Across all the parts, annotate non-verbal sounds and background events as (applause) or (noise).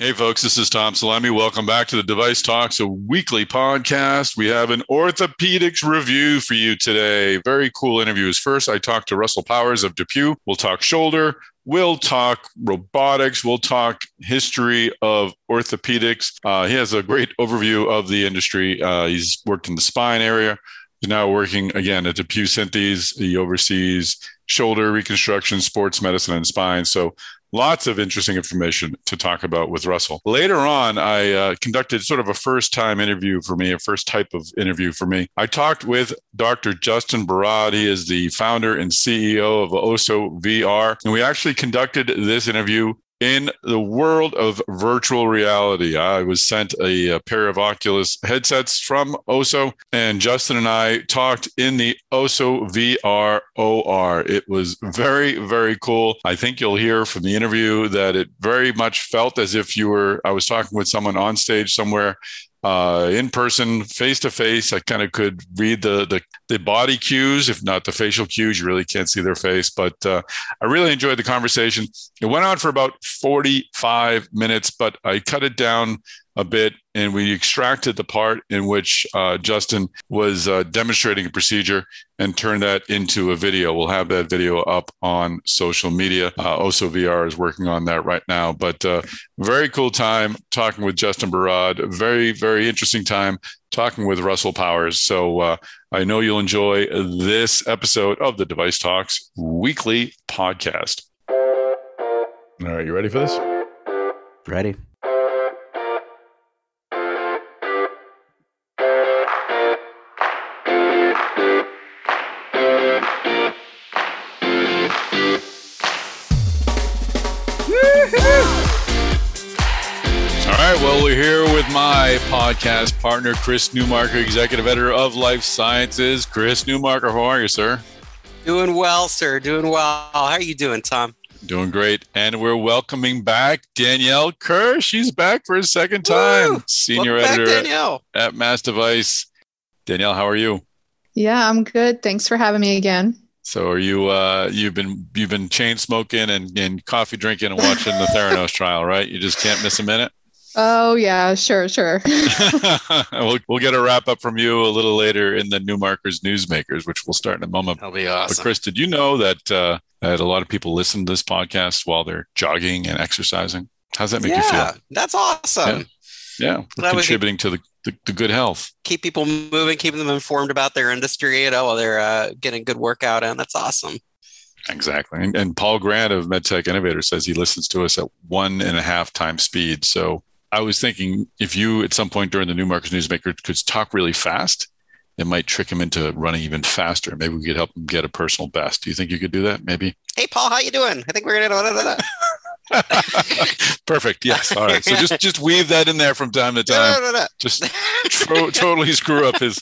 Hey, folks, this is Tom Salemi. Welcome back to the Device Talks, a weekly podcast. We have an orthopedics review for you today. Very cool interviews. First, I talked to Russell Powers of DePuy. We'll talk shoulder. We'll talk robotics. We'll talk history of orthopedics. Uh, he has a great overview of the industry. Uh, he's worked in the spine area. He's now working again at DePuy Synthes. He oversees shoulder reconstruction, sports medicine, and spine. So lots of interesting information to talk about with Russell. Later on, I uh, conducted sort of a first time interview for me, a first type of interview for me. I talked with Dr. Justin Barad. He is the founder and CEO of Osso VR. And we actually conducted this interview in the world of virtual reality. I was sent a, a, pair of Oculus headsets from Osso, and Justin and I talked in the Osso VR OR. It was very, very cool. I think you'll hear from the interview that it very much felt as if you were, I was talking with someone on stage somewhere uh, in person, face to face. I kind of could read the, the, the body cues, if not the facial cues. You really can't see their face, but uh, I really enjoyed the conversation. It went on for about 45 minutes, but I cut it down a bit and we extracted the part in which uh, Justin was uh, demonstrating a procedure and turned that into a video. We'll have that video up on social media. Uh, Osso VR is working on that right now, but uh, very cool time talking with Justin Barad. Very, very interesting time talking with Russell Powers. So uh, I know you'll enjoy this episode of the Device Talks weekly podcast. All right, you ready for this? Ready. My podcast partner, Chris Newmarker, executive editor of Life Sciences. Chris Newmarker, how are you, sir? Doing well, sir. Doing well. How are you doing, Tom? Doing great. And we're welcoming back Danielle Kerr. She's back for a second time. Woo! Senior Welcome editor back, at Mass Device. Danielle, how are you? Yeah, I'm good. Thanks for having me again. So are you uh you've been you've been chain smoking and, and coffee drinking and watching the Theranos trial, right? You just can't miss a minute? Oh yeah, sure, sure. (laughs) (laughs) we'll, we'll get a wrap up from you a little later in the Newmarkers Newsmakers, which we'll start in a moment. That'll be awesome. But Chris, did you know that uh, that a lot of people listen to this podcast while they're jogging and exercising? How's that make yeah, you feel? That's awesome. Yeah, yeah. contributing to the, the, the, good health. Keep people moving, keeping them informed about their industry, you know, while they're uh, getting good workout in. That's awesome. Exactly. And, and Paul Grant of MedTech Innovator says he listens to us at one and a half times speed. So I was thinking if you at some point during the Newmarkers Newsmaker could talk really fast, it might trick him into running even faster. Maybe we could help him get a personal best. Do you think you could do that? Maybe. Hey, Paul, how you doing? I think we're gonna. (laughs) Perfect. Yes. All right. So just just weave that in there from time to time. No, no, no, just tro- totally screw up his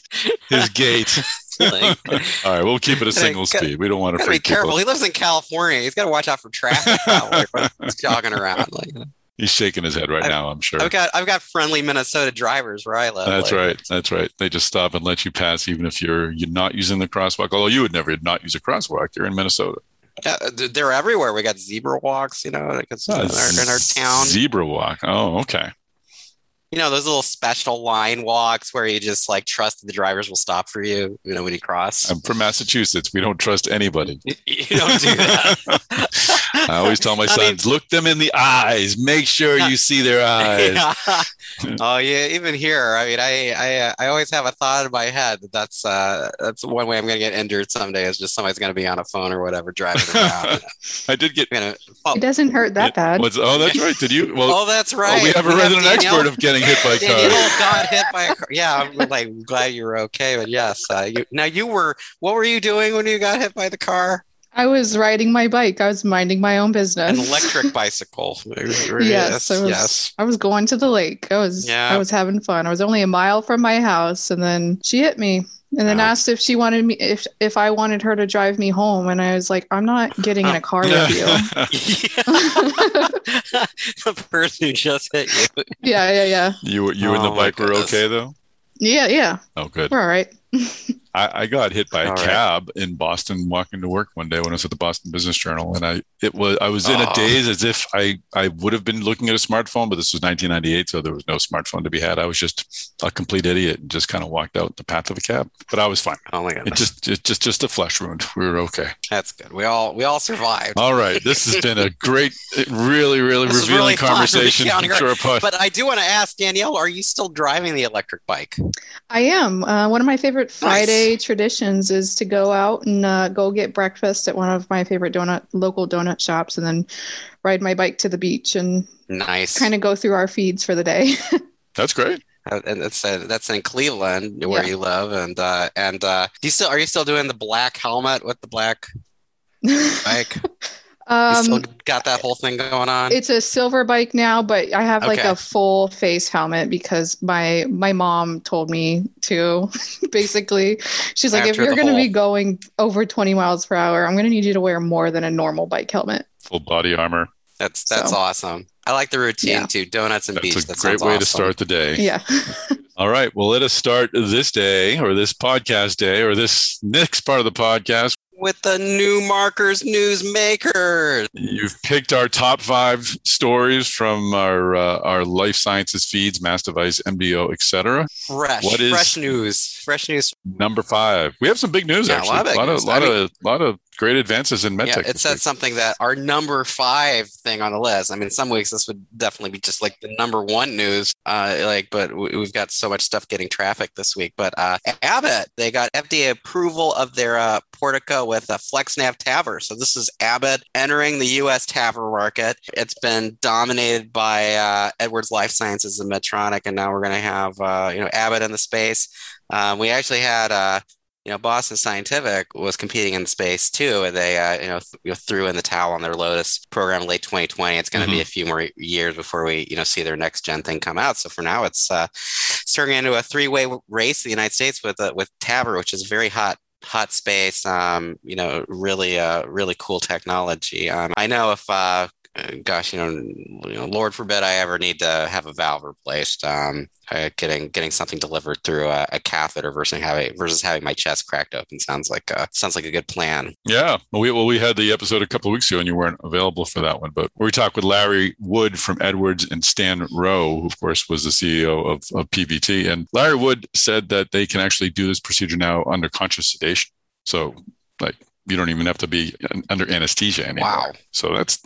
his gait. (laughs) All right, we'll keep it a single speed. We don't want to be careful. People. He lives in California. He's got to watch out for traffic. (laughs) He's jogging around. Like, He's shaking his head right I've, now. I'm sure. I've got I've got friendly Minnesota drivers where I live. That's like. right. That's right. They just stop and let you pass, even if you're you're not using the crosswalk. Although you would never not use a crosswalk. You're in Minnesota. Yeah, they're everywhere. We got zebra walks, you know, like it's uh, in, our, in our town. Zebra walk. Oh, okay you know those little special line walks where you just like trust the drivers will stop for you you know when you cross i'm from massachusetts we don't trust anybody (laughs) you don't do that (laughs) i always tell my sons look them in the eyes make sure you see their (laughs) eyes yeah. (laughs) oh yeah even here i mean i i i always have a thought in my head that that's uh that's one way i'm gonna get injured someday is just somebody's gonna be on a phone or whatever driving around (laughs) i did get gonna, oh. it doesn't hurt that bad oh that's right did you well oh that's right oh, we have a resident expert of getting getting hit by a car. Daniel got hit by a car. Yeah, I'm like glad you were okay, but yes. Uh, you, now you were. What were you doing when you got hit by the car? I was riding my bike. I was minding my own business. An electric bicycle. (laughs) yes, I was, yes. I was going to the lake. I was. Yeah. I was having fun. I was only a mile from my house, and then she hit me and then asked if she wanted me if if I wanted her to drive me home, and I was like, I'm not getting in a car with you. (laughs) (laughs) the person who just hit you. Yeah, yeah, yeah. You you oh, and the oh bike were okay though. Yeah, yeah. Oh, good. We're all right. I, I got hit by a All cab right. in Boston walking to work one day when I was at the Boston Business Journal, and I it was I was in oh. a daze as if I I would have been looking at a smartphone, but this was 1998, so there was no smartphone to be had. I was just a complete idiot and just kind of walked out the path of a cab, but I was fine. Oh my god! It just it just just a flesh wound. We were okay. That's good. We all we all survived. All right, this has been a great, really really this revealing really (laughs) conversation. But I do want to ask Danielle, are you still driving the electric bike? I am. Uh, one of my favorite Friday nice. Traditions is to go out and uh, go get breakfast at one of my favorite donut local donut shops, and then ride my bike to the beach and nice kind of go through our feeds for the day. (laughs) That's great. Uh, and that's uh, that's in Cleveland where yeah. you live, and uh, and uh, do you still are you still doing the black helmet with the black (laughs) bike? Um, you still got that whole thing going on. It's a silver bike now, but I have okay. like a full face helmet because my my mom told me to. (laughs) Basically, she's like, After if you're going to be going over 20 miles per hour, I'm going to need you to wear more than a normal bike helmet. Full body armor. That's that's so. awesome. I like the routine yeah. too. Donuts and that's beach. That's a that great way awesome. to start the day. Yeah. (laughs) All right. Well, let us start this day or this podcast day or this next part of the podcast with the new markers Newsmakers. You've picked our top five stories from our uh, our life sciences feeds, Mass Device, MDO, etc. Fresh, what is fresh news? Fresh news. Number five. We have some big news. Yeah, actually, a lot of, a lot of, lot, of, lot of great advances in medtech. Yeah, it said something that our number five thing on the list. I mean, some weeks this would definitely be just like the number one news. Uh, like, but we've got so much stuff getting traffic this week. But uh, Abbott, they got FDA approval of their uh, Portico with a FlexNav TAVR. So this is Abbott entering the U.S. TAVR market. It's been dominated by uh, Edwards Lifesciences and Medtronic, and now we're going to have uh, you know Abbott in the space. Um, we actually had uh, you know, Boston Scientific was competing in space too, and they, uh, you know, th- threw in the towel on their Lotus program late 2020. It's going to mm-hmm. be a few more years before we, you know, see their next gen thing come out. So for now, it's uh, it's turning into a three way race in the United States with uh, with TAVR, which is a very hot hot space um, you know really uh really cool technology um, i know if uh gosh, you know, you know, Lord forbid I ever need to have a valve replaced. Um, uh, getting getting something delivered through a, a, catheter versus having versus having my chest cracked open sounds like a, sounds like a good plan. Yeah, well, we well we had the episode a couple of weeks ago and you weren't available for that one, but we talked with Larry Wood from Edwards and Stan Rowe, who of course was the CEO of, of PVT, and Larry Wood said that they can actually do this procedure now under conscious sedation. So like you don't even have to be under anesthesia anymore. Wow. So that's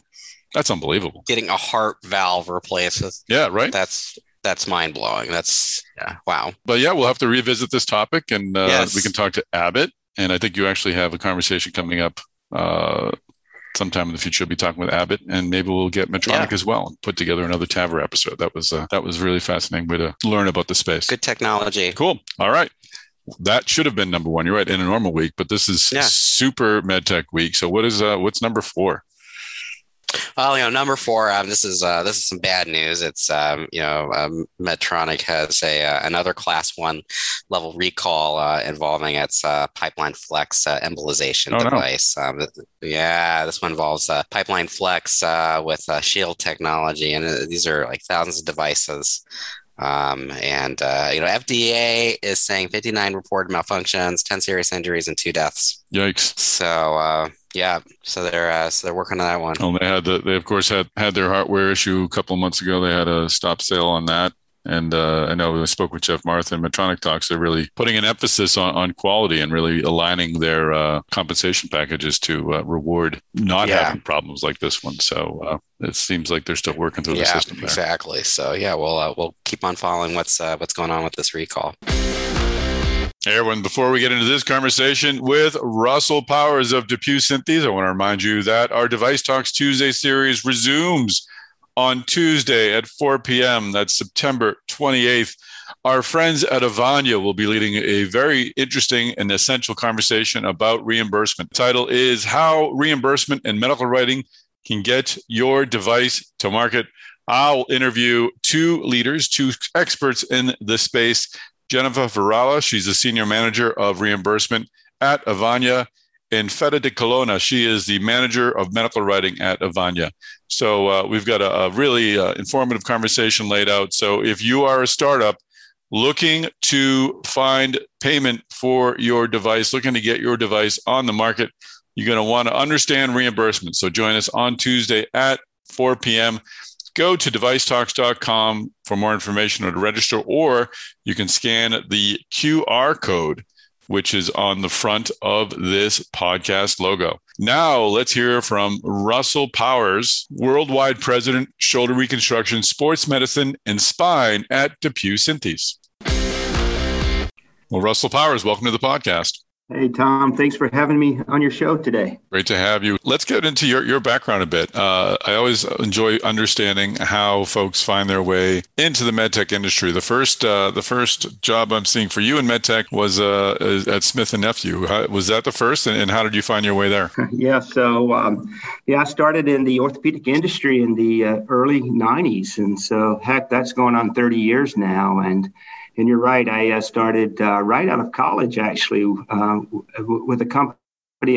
that's unbelievable. Getting a heart valve replaced with yeah, right. That's that's mind blowing. That's yeah, wow. But yeah, we'll have to revisit this topic, and uh, yes. we can talk to Abbott. And I think you actually have a conversation coming up uh, sometime in the future. We'll be talking with Abbott, and maybe we'll get Medtronic yeah. as well and put together another TAVR episode. That was uh, that was really fascinating way to learn about the space. Good technology. Cool. All right. That should have been number one. You're right in a normal week, but this is yeah. super medtech week. So what is uh what's number four? Well, you know, number four. Um, this is uh, this is some bad news. It's um, you know, um, Medtronic has a uh, another class one level recall uh, involving its uh, Pipeline Flex uh, embolization oh, device. No. Um, yeah, this one involves uh, Pipeline Flex with Shield technology, and these are like thousands of devices. Um, and uh, you know, FDA is saying 59 reported malfunctions, 10 serious injuries, and two deaths. Yikes! So uh, yeah, so they're uh, so they're working on that one. Oh, they had the they of course had had their hardware issue a couple of months ago. They had a stop sale on that. And uh, I know I spoke with Geoff Martha and Medtronic Talks. They're really putting an emphasis on, on quality and really aligning their uh, compensation packages to uh, reward not yeah. having problems like this one. So uh, it seems like they're still working through yeah, the system. There. Exactly. So yeah, we'll uh, we'll keep on following what's uh, what's going on with this recall. Hey everyone, before we get into this conversation with Russell Powers of DePuy Synthes, I want to remind you that our Device Talks Tuesday series resumes on Tuesday at 4 p.m. That's September 28th. Our friends at Avania will be leading a very interesting and essential conversation about reimbursement. The title is How Reimbursement and Medical Writing Can Get Your Device to Market. I'll interview two leaders, two experts in the space Jennifer Varala, she's a senior manager of reimbursement at Avania. And Feta de Colonna, she is the manager of medical writing at Avania. So uh, we've got a, a really uh, informative conversation laid out. So if you are a startup looking to find payment for your device, looking to get your device on the market, you're going to want to understand reimbursement. So join us on Tuesday at 4 p.m. Go to devicetalks.com for more information or to register, or you can scan the QR code, which is on the front of this podcast logo. Now, let's hear from Russell Powers, Worldwide President, Shoulder Reconstruction, Sports Medicine, and Spine at DePuy Synthes. Well, Russell Powers, welcome to the podcast. Hey, Tom. Thanks for having me on your show today. Great to have you. Let's get into your, your background a bit. Uh, I always enjoy understanding how folks find their way into the medtech industry. The first uh, the first job I'm seeing for you in medtech was uh, at Smith and Nephew. How, was that the first, and, and, how did you find your way there? (laughs) yeah, so um, yeah, I started in the orthopedic industry in the uh, early '90s, and so heck, that's going on 30 years now, and and you're right. I uh, started uh, right out of college, actually, uh, with a company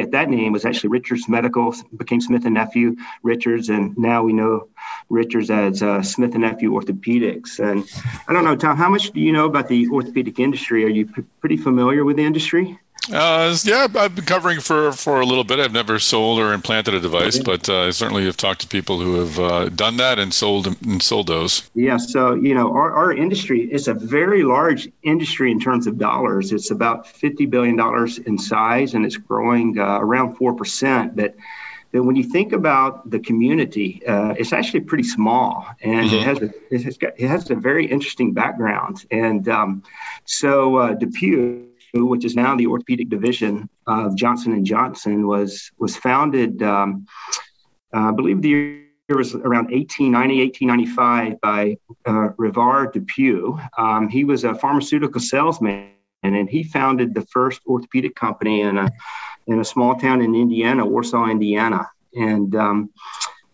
at that name was actually Richards Medical, became Smith and Nephew Richards, and now we know Richards as uh, Smith and Nephew Orthopedics. And I don't know, Tom, how much do you know about the orthopedic industry? Are you p- pretty familiar with the industry? Uh, yeah, I've been covering for for a little bit. I've never sold or implanted a device, but uh, I certainly have talked to people who have uh, done that and sold and sold those. Yeah, so you know, our, our industry is a very large industry in terms of dollars. It's about fifty billion dollars in size, and it's growing uh, around four percent. But that when you think about the community, uh, it's actually pretty small, and mm-hmm. it has a, it has, got, it has a very interesting background. And um, so uh, DePuy which is now the orthopedic division of Johnson and Johnson, was was founded, um, I believe the year was around 1890, 1895 by uh, Revra DePuy. Um, he was a pharmaceutical salesman, and he founded the first orthopedic company in a in a small town in Indiana, Warsaw, Indiana, and um,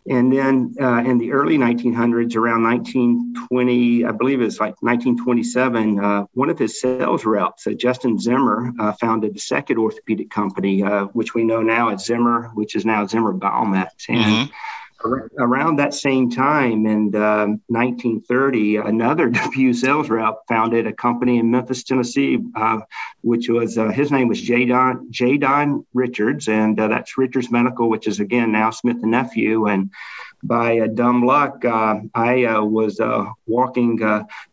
and then uh, in the early 1900s, around 1920, I believe it's like 1927, uh, one of his sales reps, uh, Justin Zimmer, uh, founded the second orthopedic company, uh, which we know now as Zimmer, which is now Zimmer Biomet. And mm-hmm around that same time in um, 1930, another (laughs) DePuy sales rep founded a company in Memphis, Tennessee, uh, which was uh, his name was J. Don J. Don Richards, and uh, that's Richards Medical, which is again now Smith and Nephew. And by uh, dumb luck, uh, I uh, was walking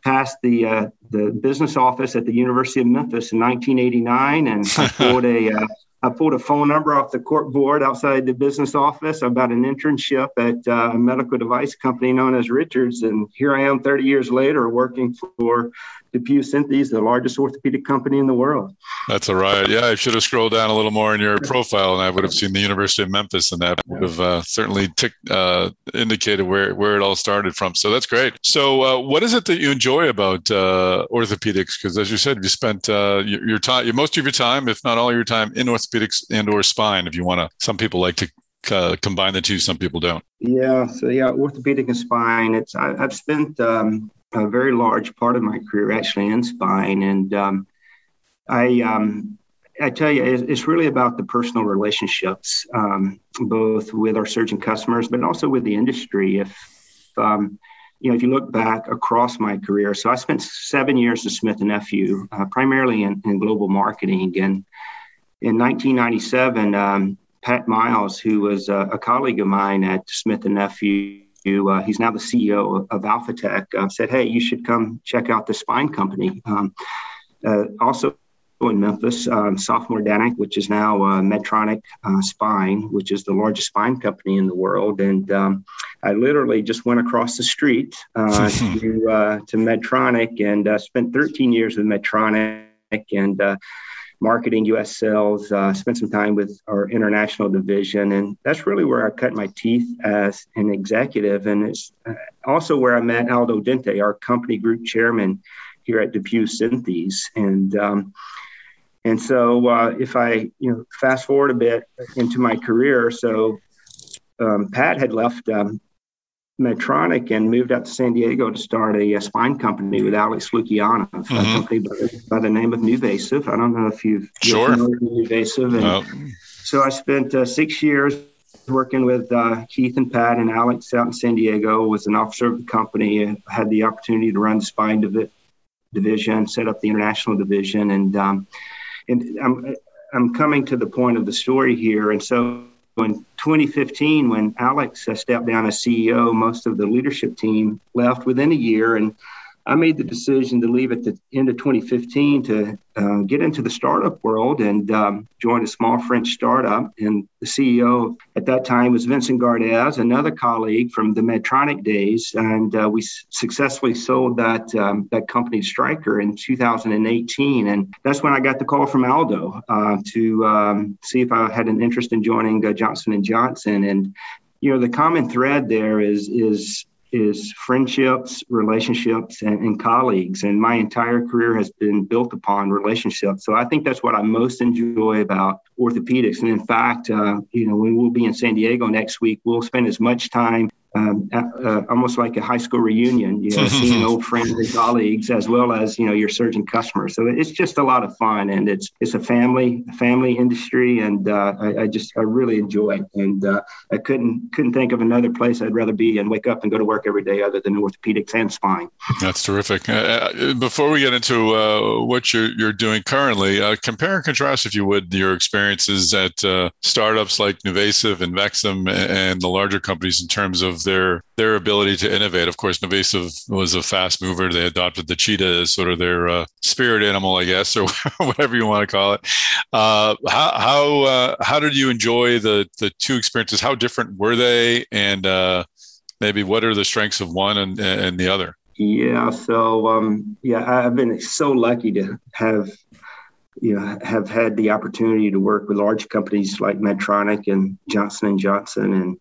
past the the business office at the University of Memphis in 1989, and (laughs) I pulled a I pulled a phone number off the court board outside the business office about an internship at uh, a medical device company known as Richards. And here I am 30 years later working for DePuy Synthes, the largest orthopedic company in the world. That's a riot. Yeah, I should have scrolled down a little more in your profile, and I would have seen the University of Memphis, and that would have uh, certainly ticked, uh, indicated where where it all started from. So that's great. So, uh, what is it that you enjoy about uh, orthopedics? Because as you said, you spent uh, your, your, time, most of your time, if not all your time, in orthopedics and/or spine. If you want to, some people like to uh, combine the two. Some people don't. Yeah. So yeah, orthopedic and spine. It's I, have spent um, a very large part of my career actually in spine, and um, I um, I tell you, it's, really about the personal relationships, um, both with our surgeon customers, but also with the industry. If um, you know, if you look back across my career, so I spent seven years at Smith and Nephew, uh, primarily in, in, global marketing. And in 1997, um, Pat Miles, who was a, a colleague of mine at Smith and Nephew, uh, he's now the CEO of, Alphatec, uh, said, Hey, you should come check out the spine company. Um, uh, also in Memphis, um, Sofamor Danek, which is now uh, Medtronic uh, Spine, which is the largest spine company in the world. And um, I literally just went across the street uh, (laughs) to, to Medtronic and spent 13 years with Medtronic and marketing U.S. sales, uh, spent some time with our international division, and that's really where I cut my teeth as an executive. And it's uh, also where I met Aldo Denti, our company group chairman here at DePuy Synthes. And um, and so uh, if I you know fast forward a bit into my career, so um, Pat had left um, Medtronic and moved out to San Diego to start a, a spine company with Alex Lukianov, mm-hmm. a company by, by, the name of NuVasive. I don't know if you've sure. NuVasive. And So I spent uh, six years working with uh, Keith and Pat and Alex out in San Diego. Was an officer of the company. had the opportunity to run the spine divi- division, set up the international division, and um, and I'm I'm coming to the point of the story here. And so in 2015, when Alex uh, stepped down as CEO, most of the leadership team left within a year, and I made the decision to leave at the end of 2015 to uh, get into the startup world and um, join a small French startup. And the CEO at that time was Vincent Gardez, another colleague from the Medtronic days. And uh, we successfully sold that um, that company Stryker in 2018. And that's when I got the call from Aldo uh, to um, see if I had an interest in joining uh, Johnson and Johnson. And you know the common thread there is is is friendships, relationships, and, and, colleagues. And my entire career has been built upon relationships. So I think that's what I most enjoy about orthopedics. And in fact, uh, you know, we'll be in San Diego next week, we'll spend as much time um, uh, almost like a high school reunion, you know, (laughs) seeing old friends and colleagues as well as you know your surgeon customers. So it's just a lot of fun, and it's it's a family family industry, and uh, I, I, just I really enjoy it, and uh, I couldn't couldn't think of another place I'd rather be and wake up and go to work every day other than orthopedics and spine. That's terrific. Uh, uh, before we get into uh, what you're you're doing currently, compare and contrast, if you would, your experiences at startups like NuVasive and Vexim and the larger companies in terms of their their ability to innovate. Of course, NuVasive was a fast mover. They adopted the cheetah as sort of their uh, spirit animal, I guess, (laughs) or whatever you want to call it. Uh, how how uh, how did you enjoy the the two experiences? How different were they, and uh, maybe what are the strengths of one and and the other? Yeah, so um, yeah, I've been so lucky to have you know have had the opportunity to work with large companies like Medtronic and Johnson and Johnson and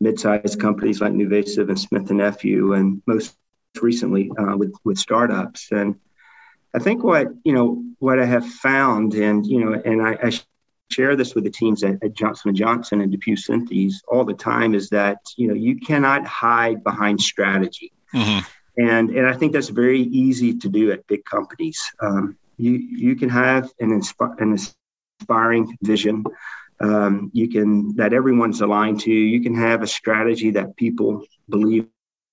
mid-sized companies like NuVasive and Smith and Nephew, and most recently uh, with with startups. And I think what you know what I have found, and you know, and I, I share this with the teams at, at Johnson and Johnson and DePuy Synthes all the time, is that you know you cannot hide behind strategy. Mm-hmm. And, and I think that's very easy to do at big companies. Um, you, you can have an, insp- an inspiring vision, um, you can that everyone's aligned to. You can have a strategy that people believe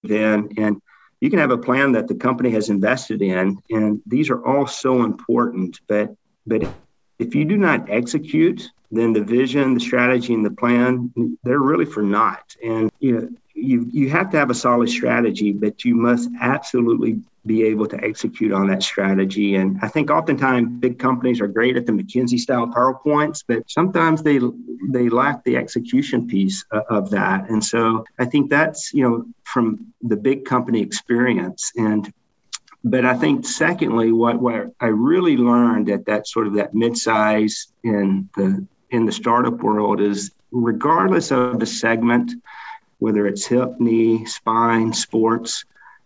in, and you can have a plan that the company has invested in. And these are all so important. But but if you do not execute, then the vision, the strategy, and the plan they're really for naught. And you know you you have to have a solid strategy, but you must absolutely be able to execute on that strategy. And I think oftentimes big companies are great at the McKinsey style PowerPoints, but sometimes they they lack the execution piece of that. And so I think that's you know from the big company experience. And but I think secondly, what what I really learned at that sort of that midsize in the in the startup world is regardless of the segment, whether it's hip, knee, spine, sports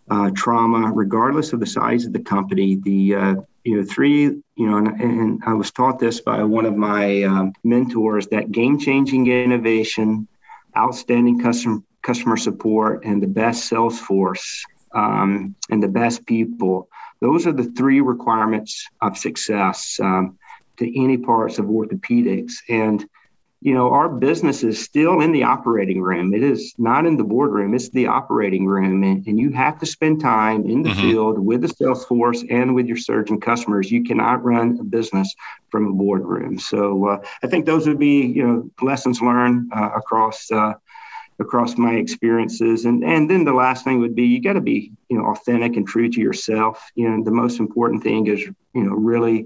uh, trauma, regardless of the size of the company. The uh, you know three you know, and, and, I was taught this by one of my um, mentors that game-changing innovation, outstanding customer customer support, and the best sales force um, and the best people. Those are the three requirements of success um, to any parts of orthopedics. And you know, our business is still in the operating room. It is not in the boardroom, it's the operating room. And, and you have to spend time in the mm-hmm. field with the sales force and with your surgeon customers. You cannot run a business from a boardroom. So uh, I think those would be, you know, lessons learned uh, across. Uh, across my experiences and and then the last thing would be you got to be you know authentic and true to yourself you know the most important thing is you know really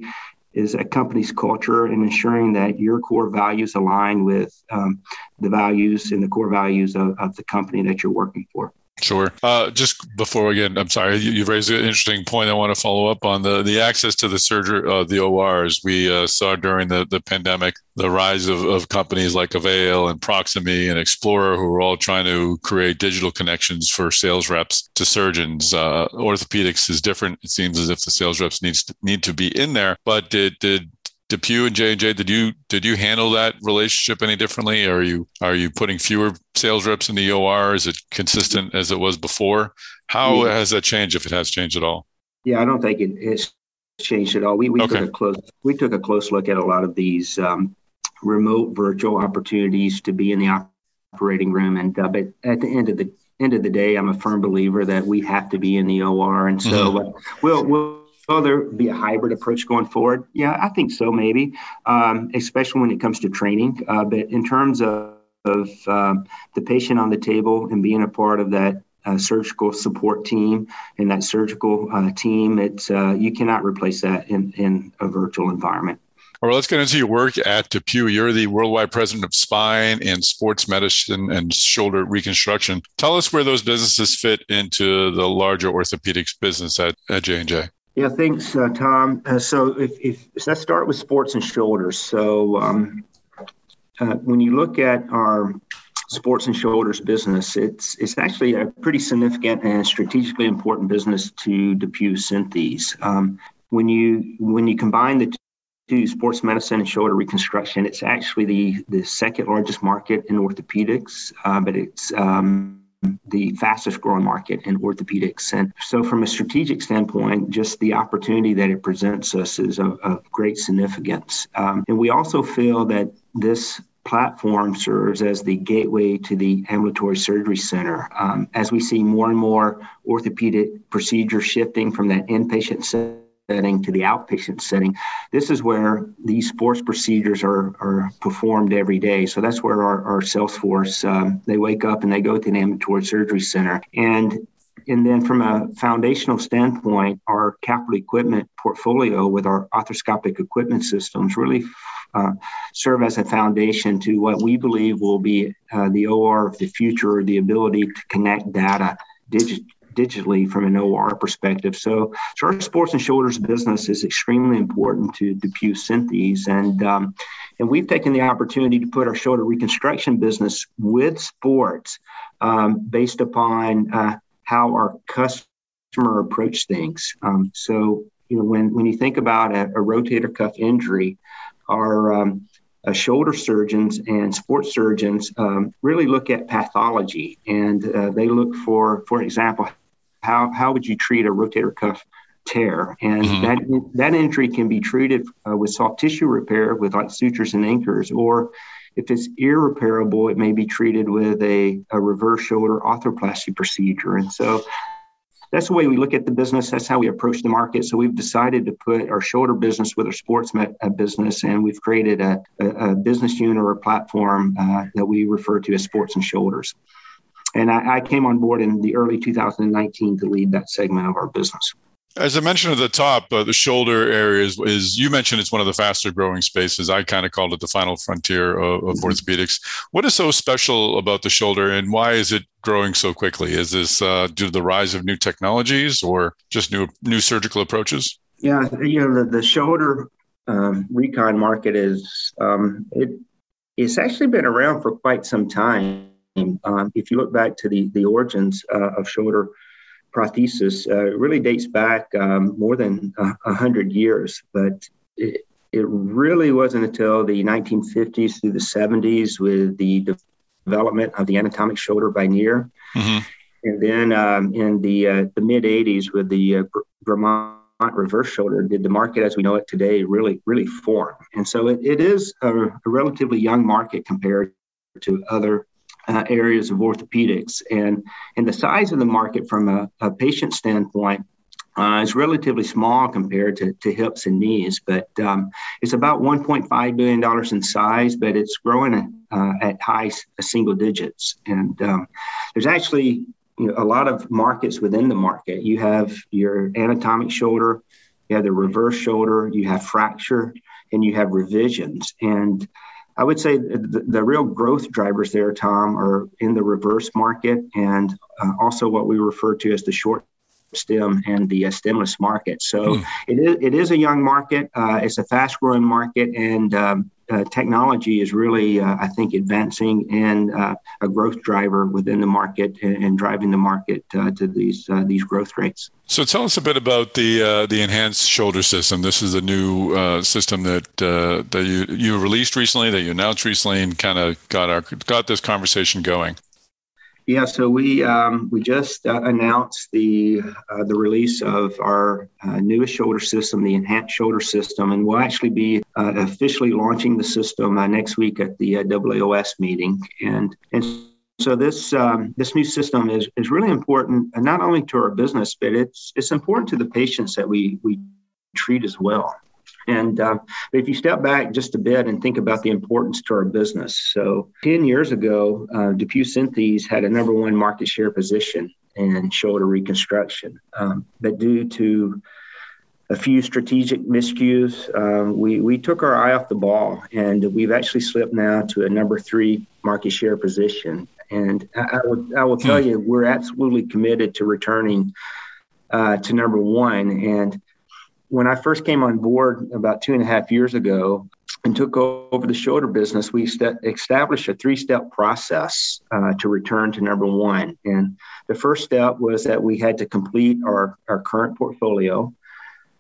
is a company's culture and ensuring that your core values align with um, the values and the core values of, of the company that you're working for. Sure. Uh, just before again, I'm sorry, you, you, raised an interesting point. I want to follow up on the the access to the surgery, uh, the ORs. We uh, saw during the, the pandemic the rise of, of companies like Avail and Proximie and Explorer, who are all trying to create digital connections for sales reps to surgeons. Uh, orthopedics is different. It seems as if the sales reps needs to, need to be in there. But did did DePuy and J and J, did you did you handle that relationship any differently? Are you are you putting fewer sales reps in the OR? Is it consistent as it was before? How yeah. has that changed, if it has changed at all? Yeah, I don't think it has changed at all. We we okay. took a close we took a close look at a lot of these um, remote virtual opportunities to be in the operating room, and uh, but at the end of the end of the day, I'm a firm believer that we have to be in the OR, and so mm-hmm. uh, we'll we'll Will there be a hybrid approach going forward? Yeah, I think so, maybe, um, especially when it comes to training. Uh, but in terms of, of um, the patient on the table and being a part of that uh, surgical support team and that surgical uh, team, it's uh, you cannot replace that in, in a virtual environment. All right, let's get into your work at DePuy. You're the worldwide president of spine and sports medicine and shoulder reconstruction. Tell us where those businesses fit into the larger orthopedics business at, at J&J. Yeah, thanks, uh, Tom. Uh, so, if, if so let's start with sports and shoulders. So, um, uh, when you look at our sports and shoulders business, it's it's actually a pretty significant and strategically important business to DePuy Synthes. Um, when you when you combine the two, sports medicine and shoulder reconstruction, it's actually the the second largest market in orthopedics, uh, but it's um, the fastest growing market in orthopedics. And so, from a strategic standpoint, just the opportunity that it presents us is of, of great significance. Um, and we also feel that this platform serves as the gateway to the ambulatory surgery center. Um, as we see more and more orthopedic procedures shifting from that inpatient setting setting to the outpatient setting. This is where these sports procedures are, are performed every day. So that's where our, our sales force, um, they wake up and they go to an ambulatory surgery center. And and then from a foundational standpoint, our capital equipment portfolio with our arthroscopic equipment systems really uh, serve as a foundation to what we believe will be uh, the OR of the future, the ability to connect data digit- digitally from an OR perspective. So, so our sports and shoulders business is extremely important to DePuy Synthes, and um, and we've taken the opportunity to put our shoulder reconstruction business with sports um, based upon uh, how our customer approach things. Um, so you know when when you think about a, a rotator cuff injury, our um, uh, shoulder surgeons and sports surgeons um, really look at pathology and uh, they look for, for example, how, how would you treat a rotator cuff tear? And mm-hmm. that, that injury can be treated uh, with soft tissue repair with like sutures and anchors, or if it's irreparable, it may be treated with a, a reverse shoulder arthroplasty procedure. And so that's the way we look at the business. That's how we approach the market. So we've decided to put our shoulder business with our sports met, uh, business, and we've created a, a, a business unit or a platform uh, that we refer to as Sports and Shoulders and I, I, came on board in the early 2019 to lead that segment of our business. As I mentioned at the top, uh, the shoulder area is, is, you mentioned it's one of the faster growing spaces. I kind of called it the final frontier of, of mm-hmm. orthopedics. What is so special about the shoulder, and why is it growing so quickly? Is this uh, due to the rise of new technologies, or just new new surgical approaches? Yeah, you know the, the shoulder um, recon market is um, it. It's actually been around for quite some time um, if you look back to the, the origins uh, of shoulder prosthesis, uh, it really dates back um, more than a hundred years, but it, it really wasn't until the 1950s through the 70s with the development of the anatomic shoulder by Neer. Mm-hmm. And then um, in the uh, the mid 80s with the uh, Grammont reverse shoulder, did the market as we know it today really, really form? And so it, it is a, a relatively young market compared to other uh, areas of orthopedics. And, and the size of the market from a, a patient standpoint uh, is relatively small compared to, to hips and knees, but um, it's about $1.5 billion in size, but it's growing uh, at high single digits. And um, there's actually you know, a lot of markets within the market. You have your anatomic shoulder, you have the reverse shoulder, you have fracture, and you have revisions. And I would say the, the, real growth drivers there, Tom, are in the reverse market and uh, also what we refer to as the short stem and the uh, stemless market. So mm. it, is, it is a young market. Uh, it's a fast growing market, and um, uh, technology is really, uh, I think, advancing and uh, a growth driver within the market and, and driving the market uh, to these these growth rates. So tell us a bit about the the enhanced shoulder system. This is a new system that that you you released recently, that you announced recently, and kind of got our got this conversation going. Yeah, so we um, we just uh, announced the uh, the release of our uh, newest shoulder system, the enhanced shoulder system, and we'll actually be uh, officially launching the system uh, next week at the uh, AAOS meeting. And and so this um, this new system is is really important, not only to our business, but it's it's important to the patients that we we treat as well. And uh, if you step back just a bit and think about the importance to our business, so 10 years ago, uh, DePuy Synthes had a number one market share position in shoulder reconstruction. Um, but due to a few strategic miscues, um, we, we took our eye off the ball and we've actually slipped now to a number three market share position. And I, I will, I will tell hmm. you, we're absolutely committed to returning uh, to number one. And when I first came on board about two and a half years ago and took over the shoulder business, we st- established a three step process uh, to return to number one. And the first step was that we had to complete our, our current portfolio.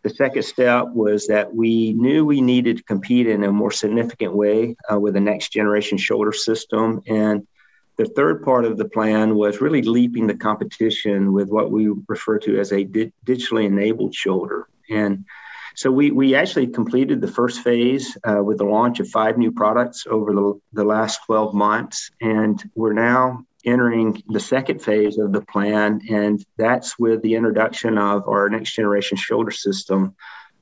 The second step was that we knew we needed to compete in a more significant way uh, with the next generation shoulder system. And the third part of the plan was really leaping the competition with what we refer to as a di- digitally enabled shoulder. And so we, we actually completed the first phase uh, with the launch of five new products over the, the last 12 months. And we're now entering the second phase of the plan. And that's with the introduction of our next generation shoulder system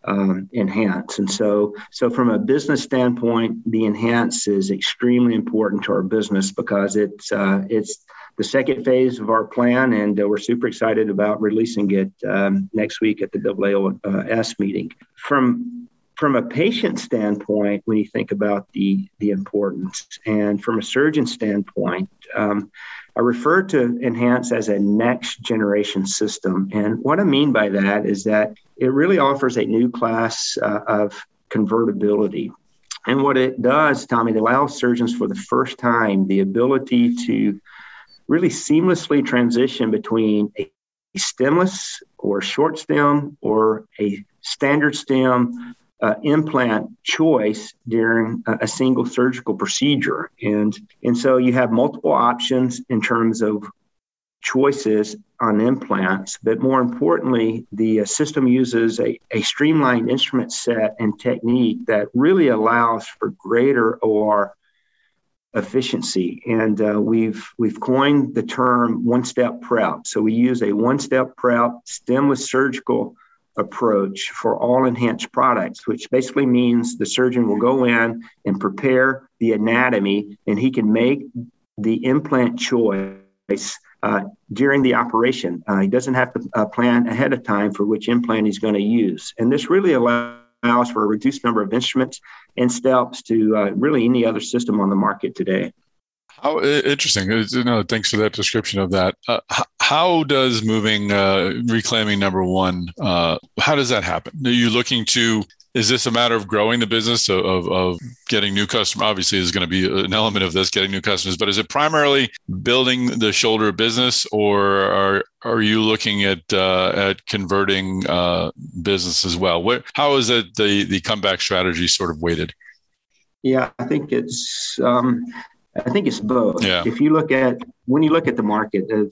um, INHANCE. And so, so from a business standpoint, the INHANCE is extremely important to our business because it's uh, it's the second phase of our plan, and uh, we're super excited about releasing it um, next week at the AAOS meeting. From from a patient standpoint, when you think about the the importance, and from a surgeon standpoint, um, I refer to INHANCE as a next generation system. And what I mean by that is that it really offers a new class uh, of convertibility. And what it does, Tommy, it allows surgeons for the first time the ability to really seamlessly transition between a stemless or short stem or a standard stem uh, implant choice during a, a, single surgical procedure. And, and so you have multiple options in terms of choices on implants, but more importantly, the uh, system uses a, a streamlined instrument set and technique that really allows for greater OR efficiency. And uh, we've we've coined the term one-step prep. So we use a one-step prep stemless surgical approach for all enhanced products, which basically means the surgeon will go in and prepare the anatomy, and he can make the implant choice uh, during the operation. Uh, he doesn't have to uh, plan ahead of time for which implant he's going to use. And this really allows for a reduced number of instruments and steps to uh, really any other system on the market today. How interesting! No, thanks for that description of that. Uh, how does moving, uh, reclaiming number one, uh, how does that happen? Are you looking to is this a matter of growing the business of, of, of getting new customers obviously is going to be an element of this getting new customers but is it primarily building the shoulder business or are, are you looking at uh, at converting uh, business as well how is it the the comeback strategy sort of weighted yeah i think it's um, i think it's both yeah. if you look at when you look at the market uh,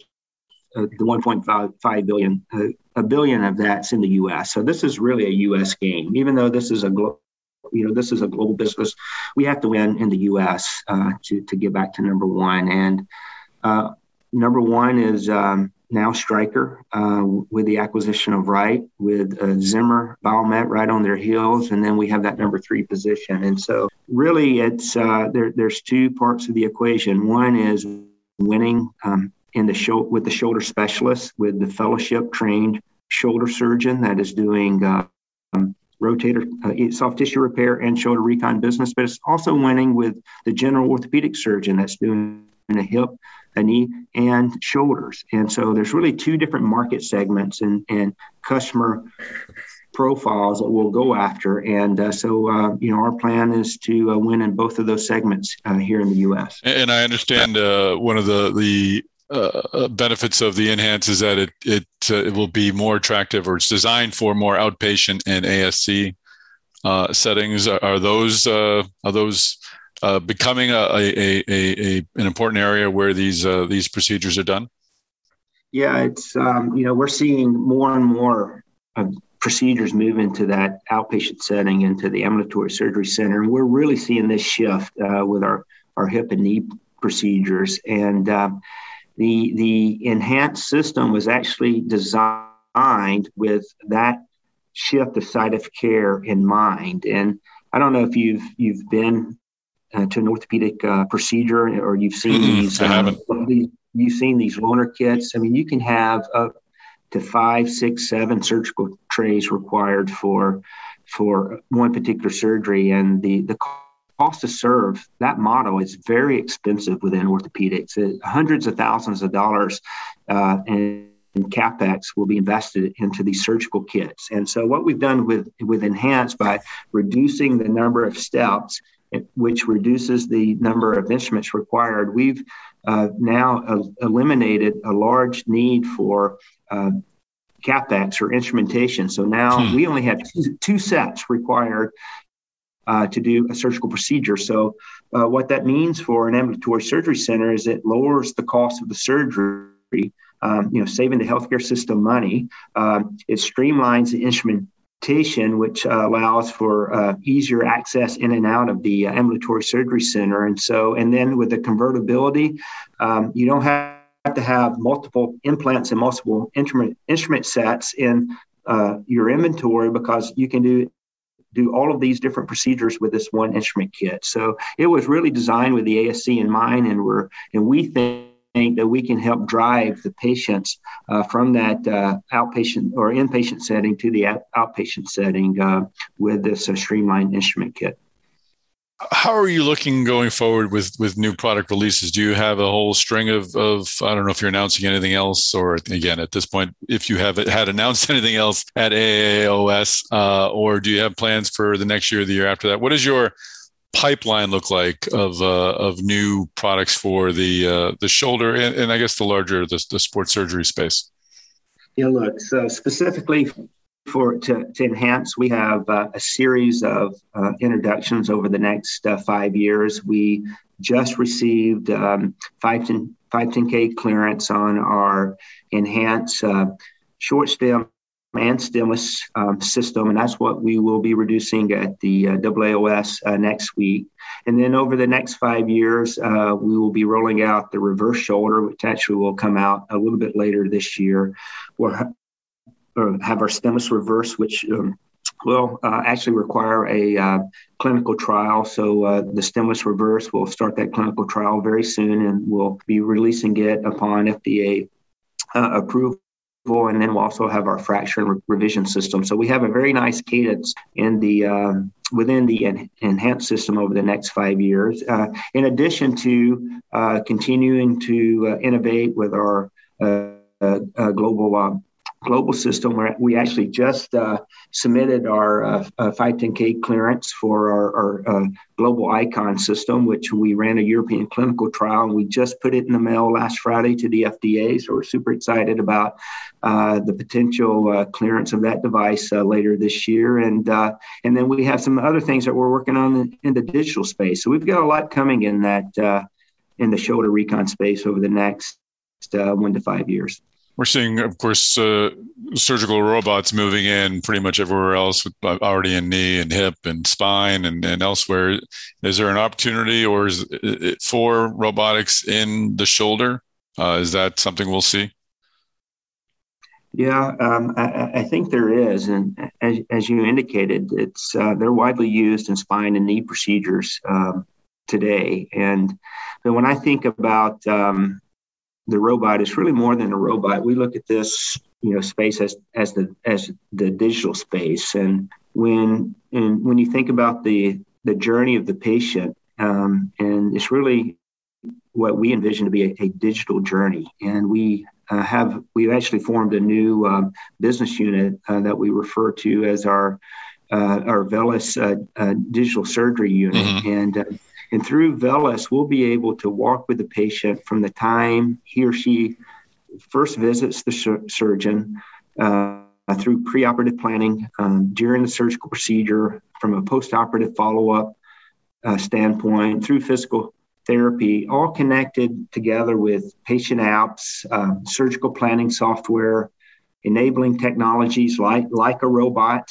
uh, the 1.5 billion, uh, a billion of that's in the U.S. So this is really a U.S. game, even though this is a global you know this is a global business we have to win in the us uh, to, to get back to number one and uh, number one is um, now Stryker uh, with the acquisition of Wright with uh, zimmer biomet right on their heels and then we have that number three position. And so really it's uh, there, there's two parts of the equation. One is winning um, in the show with the shoulder specialist with the fellowship trained shoulder surgeon that is doing uh, um, rotator uh, soft tissue repair and shoulder recon business but it's also winning with the general orthopedic surgeon that's doing a hip a knee and shoulders and so there's really two different market segments and, and customer profiles that we'll go after. And uh, so, uh, you know, our plan is to uh, win in both of those segments uh, here in the U.S. And I understand uh, one of the the uh, uh, benefits of the INHANCE is that it it uh, it will be more attractive or it's designed for more outpatient and ASC uh, settings. Are, are those are those uh, becoming a, a, a, an important area where these these procedures are done? Yeah, it's um, you know we're seeing more and more procedures move into that outpatient setting, into the ambulatory surgery center, and we're really seeing this shift with our our hip and knee procedures and. Um, the, the enhanced system was actually designed with that shift of site of care in mind. And I don't know if you've you've been uh, to an orthopedic uh, procedure or you've seen these, uh, these, you've seen these loaner kits. I mean, you can have up to five, six, seven surgical trays required for for one particular surgery, and the the cost to serve that model is very expensive within orthopedics. It, hundreds of thousands of dollars uh, and capex will be invested into these surgical kits. And so, what we've done with with INHANCE by reducing the number of steps, which reduces the number of instruments required, we've uh, now uh, eliminated a large need for uh, capex or instrumentation. So now hmm. we only have two, two sets required uh, to do a surgical procedure. So, uh, what that means for an ambulatory surgery center is it lowers the cost of the surgery, um, you know, saving the healthcare system money. Um, it streamlines the instrumentation, which uh, allows for uh, easier access in and out of the ambulatory surgery center. And so, and then with the convertibility, um, you don't have to have multiple implants and multiple instrument instrument sets in uh, your inventory because you can do do all of these different procedures with this one instrument kit. So it was really designed with the ASC in mind, and we're and we think that we can help drive the patients uh, from that uh, outpatient or inpatient setting to the outpatient setting uh, with this uh, streamlined instrument kit. How are you looking going forward with with new product releases? Do you have a whole string of of i don't know if you're announcing anything else or again at this point if you have had announced (laughs) anything else at aaos uh, or do you have plans for the next year the year after that? What is your pipeline look like of uh, of new products for the uh, the shoulder and, and i guess the larger the, the sports surgery space yeah look so specifically for to, to INHANCE. We have uh, a series of uh, introductions over the next uh, five years. We just received um, 510, 510K clearance on our INHANCE uh, short stem and stemless um, system, and that's what we will be reducing at the uh, uh, next week. And then over the next five years, uh, we will be rolling out the reverse shoulder, which actually will come out a little bit later this year. We're or have our stemless reverse, which um, will uh, actually require a uh, clinical trial. So uh, the stemless reverse will start that clinical trial very soon, and we'll be releasing it upon FDA uh, approval. And then we'll also have our fracture and re- revision system. So we have a very nice cadence in the um, within the en- enhanced system over the next five years. Uh, in addition to uh, continuing to innovate with our global um, global system where we actually just uh, submitted our uh, 510K clearance for our, our uh, global icon system, which we ran a European clinical trial and we just put it in the mail last Friday to the FDA. So we're super excited about uh, the potential uh, clearance of that device uh, later this year. And, and then we have some other things that we're working on in, in, the digital space. So we've got a lot coming in that in the shoulder recon space over the next one to five years. We're seeing, of course, uh, surgical robots moving in pretty much everywhere else, with, uh, already in knee and hip and spine and, and elsewhere. Is there an opportunity, or is it for robotics in the shoulder? Uh, is that something we'll see? Yeah, um, I, I, think there is, and as, as you indicated, it's uh, they're widely used in spine and knee procedures um, today. And but when I think about um, the robot is really more than a robot. We look at this, you know, space as as the as the digital space, and when and when you think about the the journey of the patient, um, and it's really what we envision to be a, a digital journey, and we uh, have we've actually formed a new um, business unit uh, that we refer to as our uh, our VELYS uh, uh, digital surgery unit, mm-hmm. and uh, and through VELYS, we'll be able to walk with the patient from the time he or she first visits the sur- surgeon uh, through preoperative planning, um, during the surgical procedure, from a postoperative follow up uh, standpoint, through physical therapy, all connected together with patient apps, um, surgical planning software, enabling technologies like, like a robot,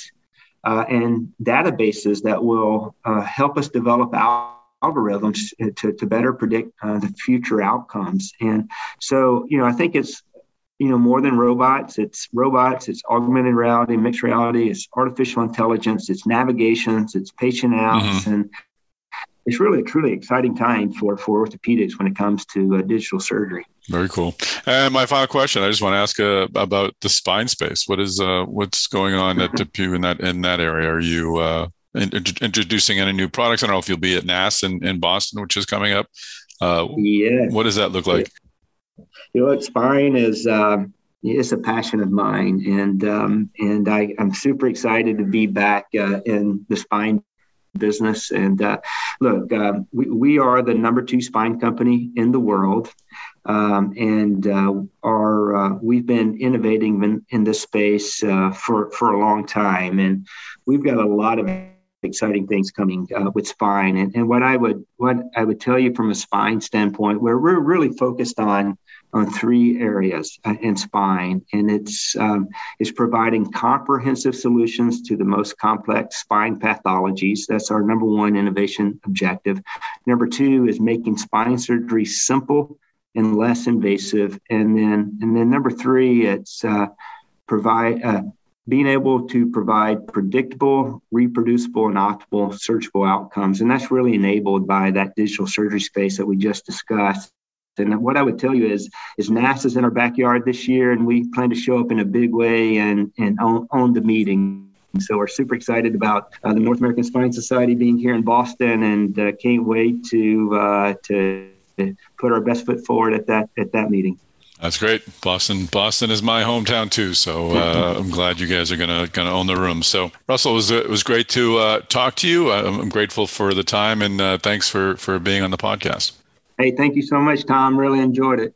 uh, and databases that will uh, help us develop out algorithms to, to better predict uh, the future outcomes. And so, you know, I think it's you know more than robots. It's robots. It's augmented reality, mixed reality. It's artificial intelligence. It's navigations. It's patient apps, mm-hmm. and it's really a truly exciting time for for orthopedics when it comes to uh, digital surgery. Very cool. And my final question, I just want to ask uh, about the spine space. What is uh, what's going on at DePuy in that in that area? Are you uh, introducing any new products? I don't know if you'll be at NASS in, in Boston, which is coming up. Uh, yeah. What does that look like? You know, what spine is. Um, it's a passion of mine, and um, and I, I'm super excited to be back uh, in the spine business. And uh, look, um, we, we are the number two spine company in the world. Um, and uh, our, uh, we've been innovating in, in this space uh, for, for a long time. And we've got a lot of exciting things coming uh, with spine. And, and what I would what I would tell you from a spine standpoint, where we're really focused on on three areas uh, in spine, and it's um, it's providing comprehensive solutions to the most complex spine pathologies. That's our number one innovation objective. Number two is making spine surgery simple and less invasive, and then and then number three, it's uh, provide uh, being able to provide predictable, reproducible, and optimal surgical outcomes. And that's really enabled by that digital surgery space that we just discussed. And what I would tell you is, is NASS's in our backyard this year, and we plan to show up in a big way and, and own, own the meeting. So we're super excited about uh, the North American Spine Society being here in Boston, and uh, can't wait to uh, to put our best foot forward at that at that meeting. That's great. Boston, Boston is my hometown too. So uh, (laughs) I'm glad you guys are gonna gonna own the room. So Russell, it was it was great to uh, talk to you. I'm grateful for the time and uh, thanks for for being on the podcast. Hey, thank you so much, Tom. Really enjoyed it.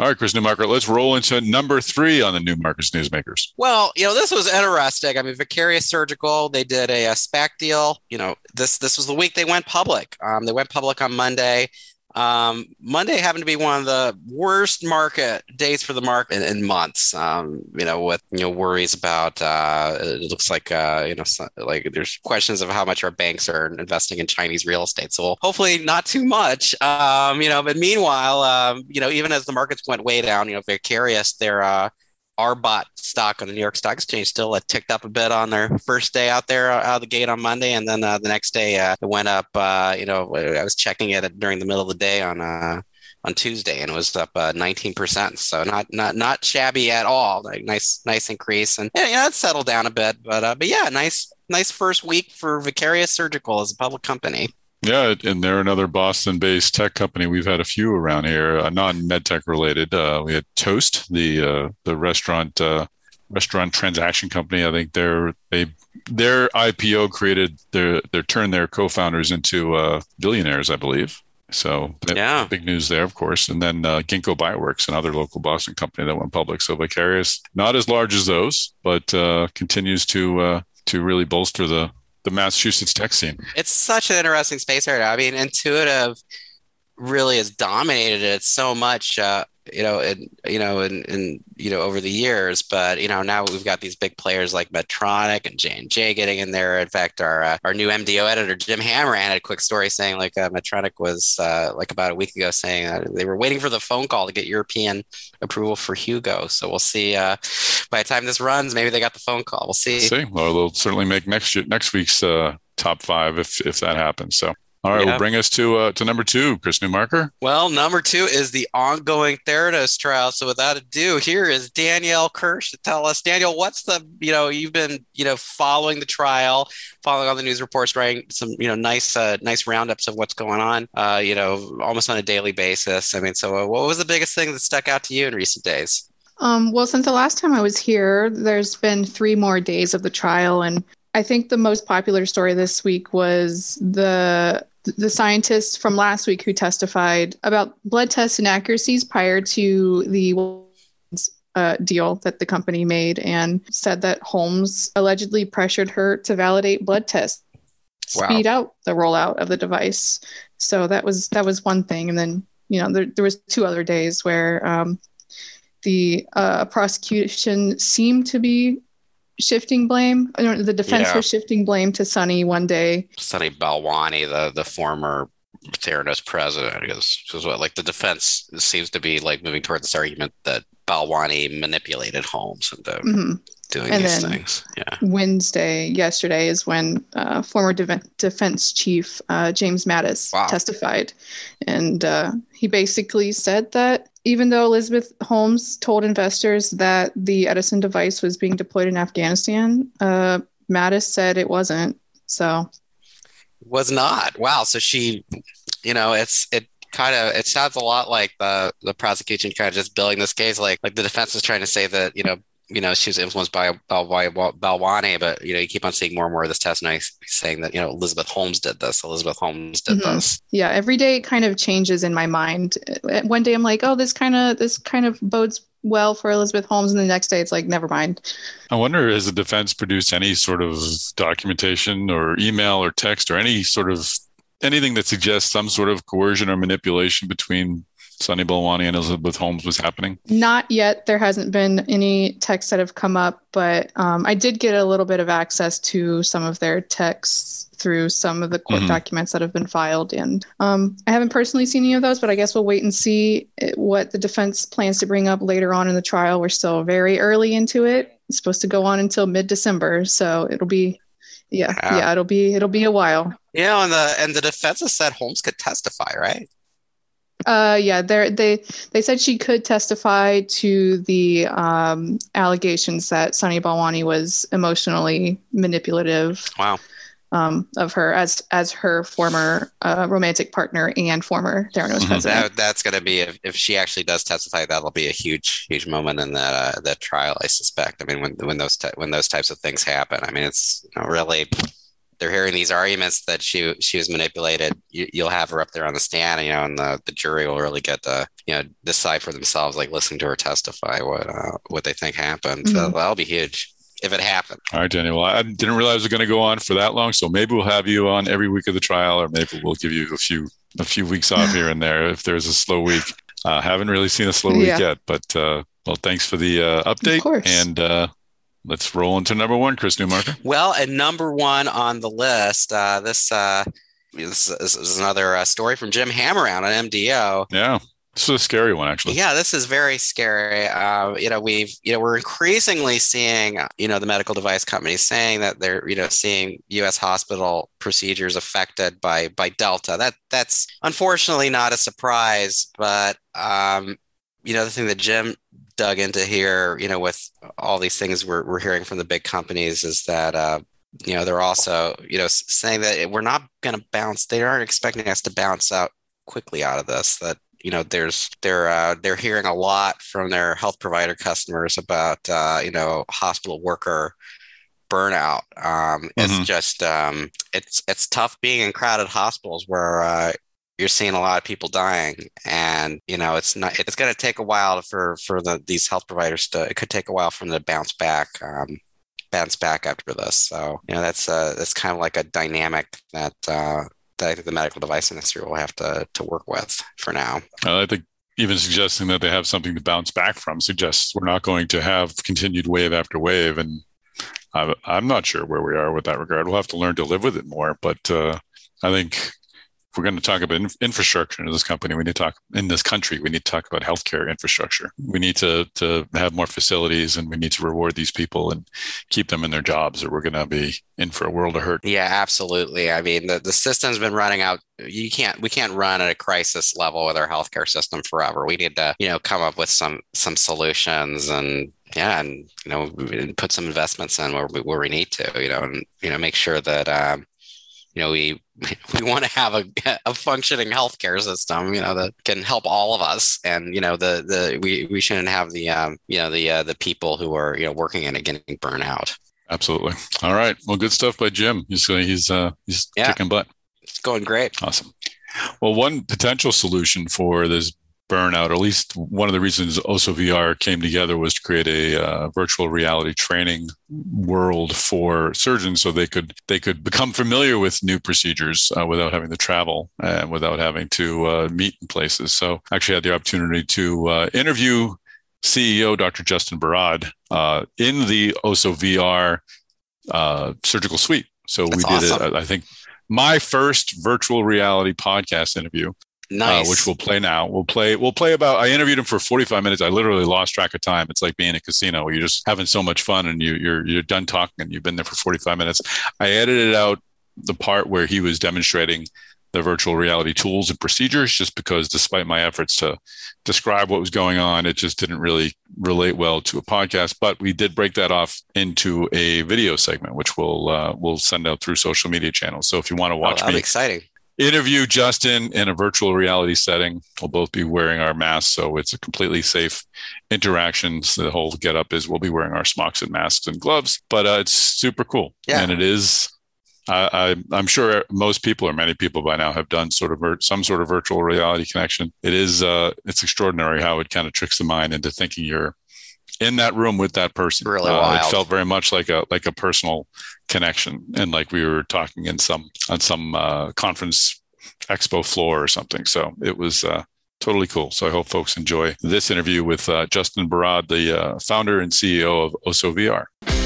All right, Chris Newmarker, let's roll into number three on the Newmarker's Newsmakers. Well, you know, this was interesting. I mean, Vicarious Surgical, they did a, a SPAC deal. You know, this this was the week they went public. Um, they went public on Monday. Um, Monday happened to be one of the worst market days for the market in, in months. Um, you know, with you know worries about uh, it looks like uh, you know so, like there's questions of how much our banks are investing in Chinese real estate. So hopefully not too much. Um, you know, but meanwhile, um, you know, even as the markets went way down, you know, Vicarious, they're uh, RBOT stock on the New York Stock Exchange still uh, ticked up a bit on their first day out there uh, out of the gate on Monday, and then uh, the next day uh, it went up. Uh, you know, I was checking it during the middle of the day on uh, on Tuesday, and it was up nineteen percent. So not not not shabby at all. Like nice nice increase, and yeah, yeah, it settled down a bit, but but yeah, nice nice first week for Vicarious Surgical as a public company. Yeah, and they're another Boston-based tech company. We've had a few around here, uh, non-medtech related. Uh, we had Toast, the uh, the restaurant uh, restaurant transaction company. I think they're they their IPO created their their turned their co-founders into uh, billionaires, I believe. So yeah, big news there, of course. And then uh, Ginkgo Bioworks, another local Boston company that went public. So Vicarious, not as large as those, but continues to to really bolster the the Massachusetts tech scene. It's such an interesting space area. I mean, intuitive really has dominated it so much. Uh, you know, and you know, and and you know, over the years. But you know, now we've got these big players like Medtronic and J and J getting in there. In fact, our uh, our new MDO editor Jim Hammer had a quick story saying like uh, Medtronic was uh, like about a week ago saying that they were waiting for the phone call to get European approval for Hugo. So we'll see. Uh, by the time this runs, maybe they got the phone call. We'll see. See, well, they'll certainly make next next week's uh, top five if if that happens. So all right, yeah. well, bring us to uh, to number two, Chris Newmarker. Well, number two is the ongoing Theranos trial. So, without ado, here is Danielle Kirsch to tell us, Danielle, what's the you know you've been you know following the trial, following all the news reports, writing some you know nice uh, nice roundups of what's going on, uh, you know, almost on a daily basis. I mean, so uh, what was the biggest thing that stuck out to you in recent days? Um, well, since the last time I was here, there's been three more days of the trial, and I think the most popular story this week was the the scientist from last week who testified about blood test inaccuracies prior to the uh, deal that the company made and said that Holmes allegedly pressured her to validate blood tests, wow. speed out the rollout of the device. So that was that was one thing, and then you know there there was two other days where um, the uh, prosecution seemed to be shifting blame. the defense yeah. was shifting blame to Sunny one day. Sunny Balwani, the the former Theranos president because because what like the defense seems to be like moving toward this argument that Balwani manipulated Holmes into mm-hmm. Doing and these things. Yeah. Wednesday, yesterday, is when uh, former de- defense chief uh, James Mattis wow. testified, and uh, he basically said that even though Elizabeth Holmes told investors that the Edison device was being deployed in Afghanistan, uh, Mattis said it wasn't. So was not. Wow. So she, you know, it's it kind of it sounds a lot like the the prosecution kind of just building this case like like the defense is trying to say that you know you know she was influenced by by Balwani, but you know you keep on seeing more and more of this testimony saying that you know Elizabeth Holmes did this, Elizabeth Holmes did mm-hmm. this. Yeah, every day it kind of changes in my mind. One day I'm like, oh, this kind of this kind of bodes well for Elizabeth Holmes, and the next day it's like, never mind. I wonder, has the defense produced any sort of documentation or email or text or any sort of anything that suggests some sort of coercion or manipulation between Sunny Balwani and Elizabeth Holmes was happening? Not yet. There hasn't been any texts that have come up, but um, I did get a little bit of access to some of their texts through some of the court mm-hmm. documents that have been filed. And um, I haven't personally seen any of those, but I guess we'll wait and see what the defense plans to bring up later on in the trial. We're still very early into it. It's supposed to go on until mid December, so it'll be yeah, wow. yeah, it'll be it'll be a while. You know, and the and the defense has said Holmes could testify, right? Uh, yeah, they they they said she could testify to the um, allegations that Sunny Balwani was emotionally manipulative. Wow. Um, of her as as her former uh, romantic partner and former Theranos mm-hmm. president. That, that's going to be if, if she actually does testify, that'll be a huge huge moment in that uh, that trial. I suspect. I mean, when when those when those types of things happen, I mean, it's you know, really they're hearing these arguments that she she was manipulated. You, will have her up there on the stand, you know, and the, the jury will really get to you know decide for themselves, like listening to her testify what uh, what they think happened. Mm-hmm. So that'll be huge if it happened. All right, Danielle. Well, I didn't realize it was going to go on for that long, so maybe we'll have you on every week of the trial, or maybe we'll give you a few a few weeks off (sighs) here and there if there's a slow week. Uh, haven't really seen a slow week yet, but uh, well, thanks for the uh, update, and uh, let's roll into number one, Chris Newmarker. (laughs) Well, at number one on the list, uh, this, uh, this, is another uh, story from Jim Hammerand on MDO. Yeah. This is a scary one, actually. Yeah, this is very scary. Uh, you know, we've, you know, we're increasingly seeing, you know, the medical device companies saying that they're, you know, seeing U.S. hospital procedures affected by by Delta. That that's unfortunately not a surprise, but um, you know, the thing that Jim dug into here, you know, with all these things we're, we're hearing from the big companies is that, uh, you know, they're also, you know, saying that we're not going to bounce. They aren't expecting us to bounce out quickly out of this. That you know, there's they're uh, they're hearing a lot from their health provider customers about uh, you know hospital worker burnout. Um, mm-hmm. It's just um, it's it's tough being in crowded hospitals where uh, you're seeing a lot of people dying and you know it's not it's going to take a while for for the these health providers to it could take a while for them to bounce back um, bounce back after this so you know that's uh that's kind of like a dynamic that uh that I think the medical device industry will have to to work with for now. I think even suggesting that they have something to bounce back from suggests we're not going to have continued wave after wave and I'm not sure where we are with that regard. We'll have to learn to live with it more, but uh, I think if we're going to talk about infrastructure in this company, we need to talk in this country. We need to talk about healthcare infrastructure. We need to to have more facilities, and we need to reward these people and keep them in their jobs, or we're going to be in for a world of hurt. Yeah, absolutely. I mean, the the system's been running out. You can't we can't run at a crisis level with our healthcare system forever. We need to you know come up with some some solutions and yeah, and you know, put some investments in where we, where we need to, you know, and you know, make sure that um, you know we (laughs) we want to have a, (laughs) a functioning healthcare system you know that can help all of us. And you know the the we, we shouldn't have the um, you know the uh, the people who are you know working in it getting burnout absolutely. All right. Well good stuff by jim. He's uh, he's uh he's yeah. kicking butt. It's going great. Awesome. Well one potential solution for this burnout, or at least one of the reasons Osso VR came together was to create a uh, virtual reality training world for surgeons, so they could they could become familiar with new procedures uh, without having to travel and without having to uh, meet in places. So, I actually had the opportunity to uh, interview CEO Dr. Justin Barad uh, in the Osso VR uh, surgical suite. So That's we did awesome. it, I think my first virtual reality podcast interview. Nice. Uh, which we'll play now. We'll play. We'll play about. I interviewed him for 45 minutes. I literally lost track of time. It's like being in a casino. You're just having so much fun, and you, you're you're done talking, and you've been there for 45 minutes. I edited out the part where he was demonstrating the virtual reality tools and procedures, just because despite my efforts to describe what was going on, it just didn't really relate well to a podcast. But we did break that off into a video segment, which we'll uh, we'll send out through social media channels. So if you want to watch oh, me, exciting interview Justin in a virtual reality setting. We'll both be wearing our masks, so it's a completely safe interaction. So the whole get up is we'll be wearing our smocks and masks and gloves, but uh, it's super cool. Yeah. And it is, I, am sure most people or many people by now have done sort of vir- some sort of virtual reality connection. It is, uh, it's extraordinary how it kind of tricks the mind into thinking you're in that room with that person. Really uh, wild. It felt very much like a like a personal connection, and like we were talking in some on some uh, conference expo floor or something. So it was uh, totally cool. So I hope folks enjoy this interview with uh, Justin Barad, the uh, founder and CEO of Osso VR.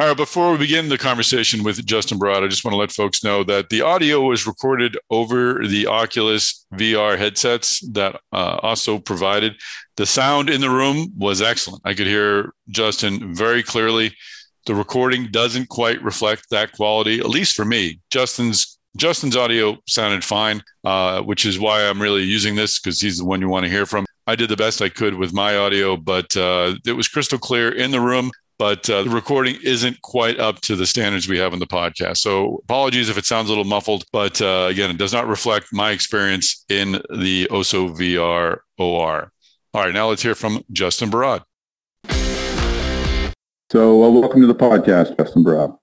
All right, before we begin the conversation with Justin Barad, I just want to let folks know that the audio was recorded over the Oculus VR headsets that uh, Osso provided. The sound in the room was excellent. I could hear Justin very clearly. The recording doesn't quite reflect that quality, at least for me. Justin's Justin's audio sounded fine, uh, which is why I'm really using this because he's the one you want to hear from. I did the best I could with my audio, but uh, it was crystal clear in the room. But uh, the recording isn't quite up to the standards we have in the podcast. So apologies if it sounds a little muffled, but uh, again, it does not reflect my experience in the Osso VR OR. All right, now let's hear from Justin Barad. So, uh, welcome to the podcast, Justin Barad.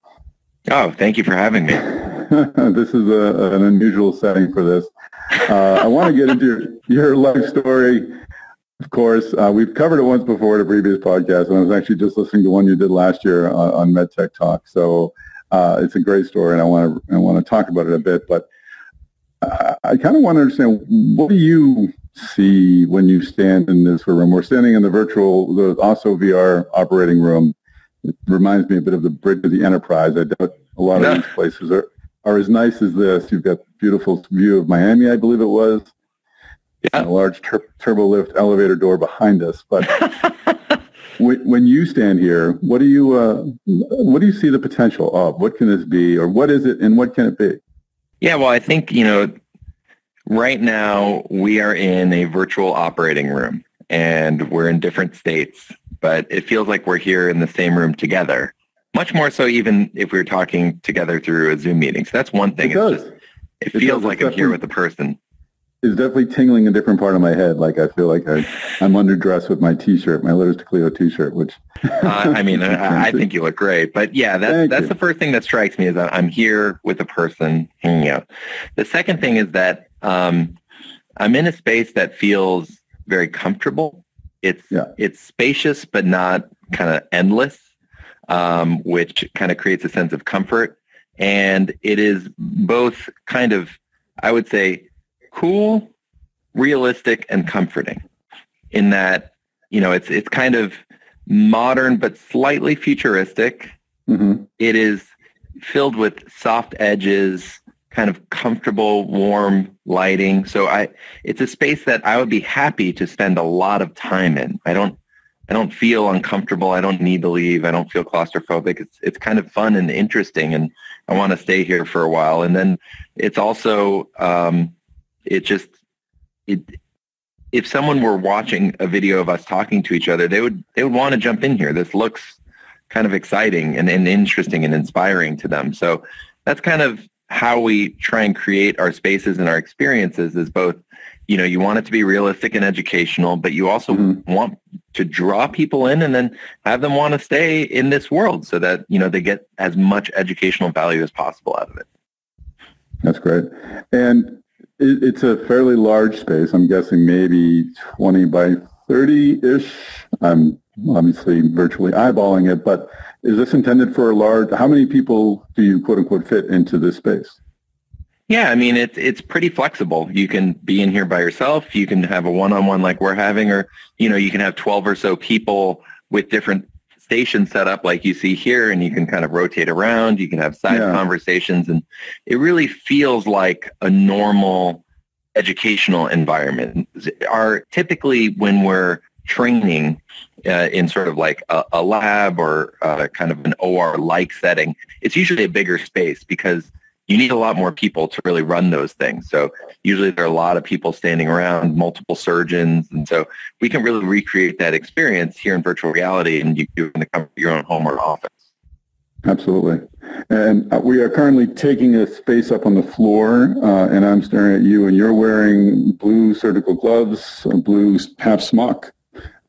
Oh, thank you for having me. (laughs) this is a, an unusual setting for this. Uh, I want to get into your, your life story. Of course, uh, we've covered it once before in a previous podcast, and I was actually just listening to one you did last year on, on MedTech Talk. So uh, it's a great story, and I want to I want to talk about it a bit. But I, I kind of want to understand what do you see when you stand in this room? We're standing in the virtual, the Osso VR operating room. It reminds me a bit of the bridge of the Enterprise. I doubt a lot of these places are are as nice as this. You've got beautiful view of Miami, I believe it was. Yeah. a large tur- turbo lift elevator door behind us. But (laughs) when, when, you stand here, what do you uh, what do you see the potential of? What can this be, or what is it, and what can it be? Yeah, well, I think you know, right now we are in a virtual operating room, and we're in different states, but it feels like we're here in the same room together much more so even if we were talking together through a Zoom meeting. So that's one thing. It does. Just, it, it feels does. like I'm here with the person. It's definitely tingling a different part of my head. Like I feel like I, I'm underdressed with my T-shirt, my Letters to Cleo T-shirt, which. uh, I mean, I, I, think you look great. But yeah, that's that's you. the first thing that strikes me is that I'm here with a person hanging out. The second thing is that um, I'm in a space that feels very comfortable. It's yeah. it's spacious but not kind of endless um, which kind of creates a sense of comfort. And it is both kind of, I would say, cool, realistic, and comforting in that, you know, it's, it's kind of modern but slightly futuristic. Mm-hmm. It is filled with soft edges, kind of comfortable, warm lighting. So I, it's a space that I would be happy to spend a lot of time in. I don't I don't feel uncomfortable. I don't need to leave. I don't feel claustrophobic. It's it's kind of fun and interesting, and I want to stay here for a while. And then it's also um, it just it if someone were watching a video of us talking to each other, they would they would want to jump in here. This looks kind of exciting and, and interesting and inspiring to them. So that's kind of how we try and create our spaces and our experiences is both you know you want it to be realistic and educational but you also mm-hmm. want to draw people in and then have them want to stay in this world so that you know they get as much educational value as possible out of it that's great and it's a fairly large space i'm guessing maybe 20 by 30-ish i'm obviously virtually eyeballing it but is this intended for a large how many people do you quote unquote fit into this space yeah, I mean it's it's pretty flexible. You can be in here by yourself. You can have a one-on-one like we're having, or you know you can have twelve or so people with different stations set up like you see here and you can kind of rotate around. You can have side yeah. conversations and it really feels like a normal educational environment. Are typically when we're training uh, in sort of like a, a lab or uh, kind of an OR-like setting, it's usually a bigger space because you need a lot more people to really run those things. So usually there are a lot of people standing around, multiple surgeons, and so we can really recreate that experience here in virtual reality, and you do in the of your own home or office. Absolutely. And uh, we are currently taking a space up on the floor, uh, and I'm staring at you, and you're wearing blue surgical gloves, a blue half smock.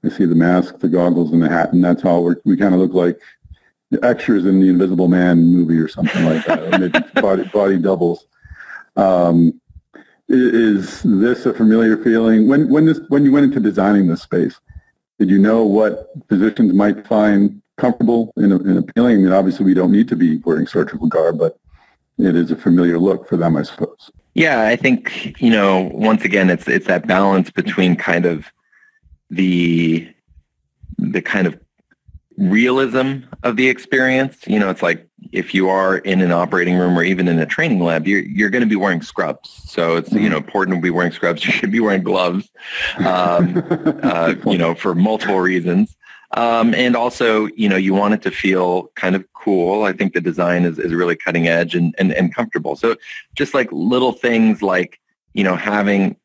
I see the mask, the goggles, and the hat, and that's how we we kind of look like extras in the Invisible Man movie or something like that, maybe (laughs) body, body doubles. Um, is this a familiar feeling? When when this when you went into designing this space, did you know what physicians might find comfortable and, and appealing? I mean, obviously, we don't need to be wearing surgical garb, but it is a familiar look for them, I suppose. Yeah, I think you know. Once again, it's it's that balance between kind of the the kind of realism of the experience. You know, it's like if you are in an operating room or even in a training lab, you're you're going to be wearing scrubs. So it's you know important to be wearing scrubs. (laughs) You should be wearing gloves. Um, (laughs) uh, you know, for multiple reasons. Um, and also, you know, you want it to feel kind of cool. I think the design is, is really cutting edge and, and, and comfortable. So just like little things like, you know, having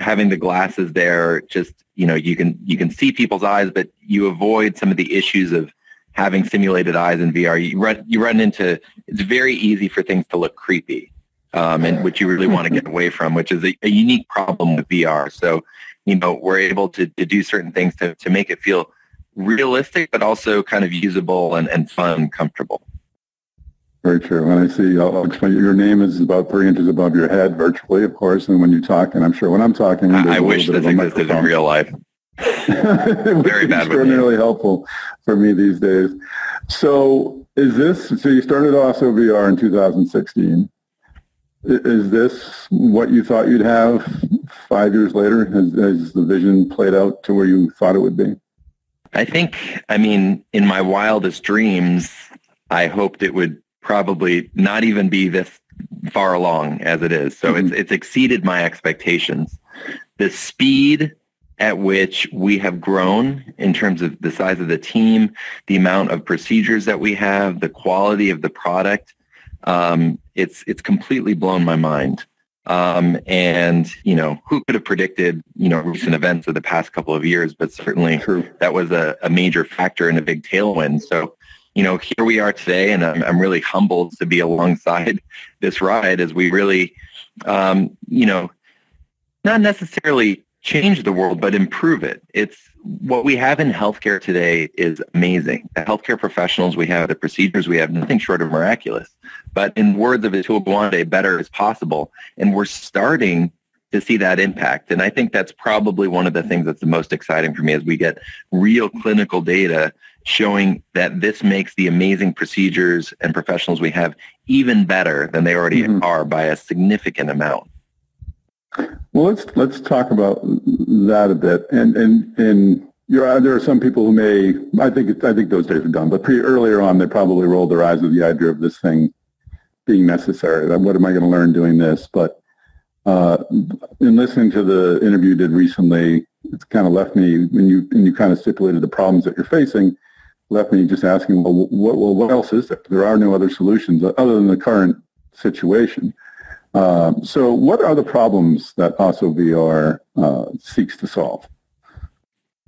having the glasses there just you know you can you can see people's eyes but you avoid some of the issues of having simulated eyes in VR you run you run into it's very easy for things to look creepy um, and which you really want to get (laughs) away from which is a, a, unique problem with VR so you know we're able to, to do certain things to, to make it feel realistic but also kind of usable and, and fun comfortable very true. And I see, I'll, explain, your name is about three inches above your head virtually, of course. And when you talk, and I'm sure when I'm talking, I, I wish this existed in real life. (laughs) Very bad. Extraordinarily helpful for me these days. So is this, so you started Osso VR in 2016. Is this what you thought you'd have five years later? Has, has the vision played out to where you thought it would be? I think, I mean, in my wildest dreams, I hoped it would probably not even be this far along as it is. So mm-hmm. it's it's exceeded my expectations. The speed at which we have grown in terms of the size of the team, the amount of procedures that we have, the quality of the product, um, it's it's completely blown my mind. Um, and you know, who could have predicted you know recent events of the past couple of years? But certainly that was a, a major factor and a big tailwind. So you know, here we are today, and I'm, I'm really humbled to be alongside (laughs) this ride as we really, um, you know, not necessarily change the world, but improve it. It's what we have in healthcare today is amazing. The healthcare professionals we have, the procedures we have, nothing short of miraculous. But in words of Atul Gawande, better is possible. And we're starting to see that impact. And I think that's probably one of the things that's the most exciting for me as we get real clinical data showing that this makes the amazing procedures and professionals we have even better than they already mm-hmm. are by a significant amount. Well, let's let's talk about that a bit. And and and there are some people who may I think I think those days are done, but pretty earlier on they probably rolled their eyes at the idea of this thing being necessary. What am I going to learn doing this? But uh, in listening to the interview you did recently, it's kind of left me when you when you kind of stipulated the problems that you're facing left me just asking, well, what, well, what else is there? There are no other solutions other than the current situation. Uh, so what are the problems that Osso VR uh, seeks to solve?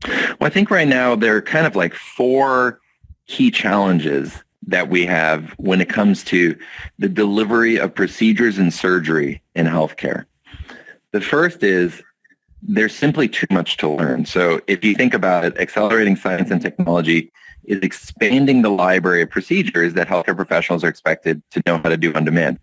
Well, I think right now there are kind of like four key challenges that we have when it comes to the delivery of procedures and surgery in healthcare. The first is there's simply too much to learn. So if you think about it, accelerating science and technology is expanding the library of procedures that healthcare professionals are expected to know how to do on demand.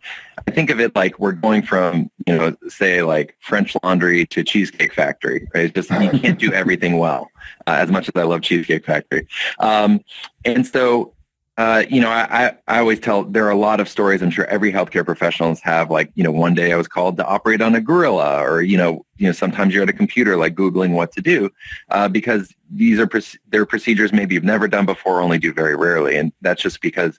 I think of it like we're going from, you know, say like French laundry to Cheesecake Factory, right? It's just you can't do everything well, uh, as much as I love Cheesecake Factory. Um, and so Uh, you know, I, I always tell there are a lot of stories. I'm sure every healthcare professionals have. Like, you know, one day I was called to operate on a gorilla, or you know, you know, sometimes you're at a computer, like googling what to do, uh, because these are they're procedures maybe you've never done before, only do very rarely, and that's just because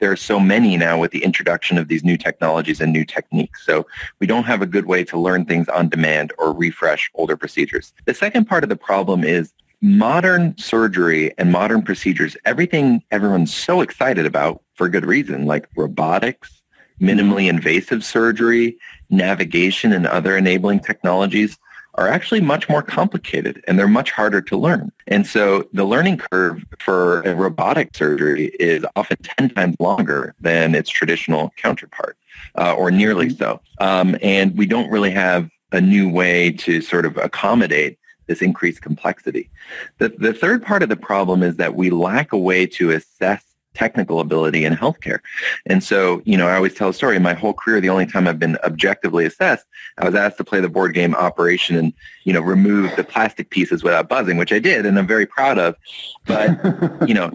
there are so many now with the introduction of these new technologies and new techniques. So we don't have a good way to learn things on demand or refresh older procedures. The second part of the problem is modern surgery and modern procedures, everything everyone's so excited about for good reason, like robotics, minimally invasive surgery, navigation, and other enabling technologies are actually much more complicated and they're much harder to learn. And so the learning curve for a robotic surgery is often 10 times longer than its traditional counterpart, uh, or nearly mm-hmm. so. Um, and we don't really have a new way to sort of accommodate this increased complexity. The, the third part of the problem is that we lack a way to assess technical ability in healthcare. And so, you know, I always tell a story. In my whole career, the only time I've been objectively assessed, I was asked to play the board game Operation and, you know, remove the plastic pieces without buzzing, which I did and I'm very proud of. But, you know,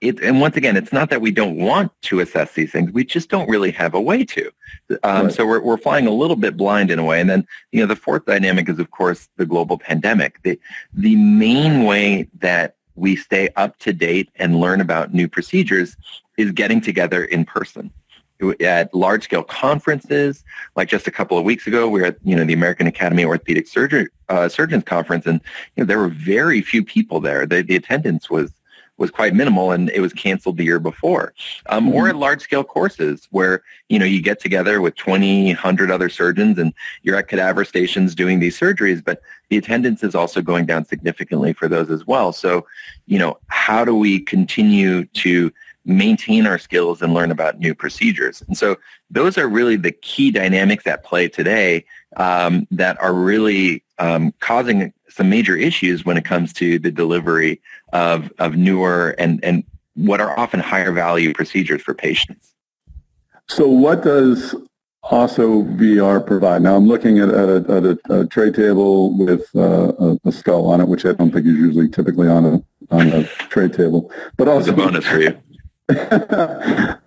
it, and once again, it's not that we don't want to assess these things. We just don't really have a way to. Um, right. So we're, we're flying a little bit blind in a way. And then, you know, the fourth dynamic is, of course, the global pandemic. The, the main way that we stay up to date and learn about new procedures is getting together in person at large scale conferences. Like just a couple of weeks ago, we were at you know the American Academy of Orthopedic Surgery, uh, Surgeons conference, and you know there were very few people there. The, the attendance was was quite minimal and it was canceled the year before. Um, mm-hmm. Or at large scale courses where, you know, you get together with 20, 100 other surgeons and you're at cadaver stations doing these surgeries, but the attendance is also going down significantly for those as well. So, you know, how do we continue to maintain our skills and learn about new procedures? And so those are really the key dynamics at play today um, that are really um, causing some major issues when it comes to the delivery of, of newer and, and what are often higher value procedures for patients. So what does Osso VR provide? Now I'm looking at, at, a, at a, a, tray table with uh, a, a, skull on it, which I don't think is usually typically on a on a tray table. But also a bonus for you. (laughs) and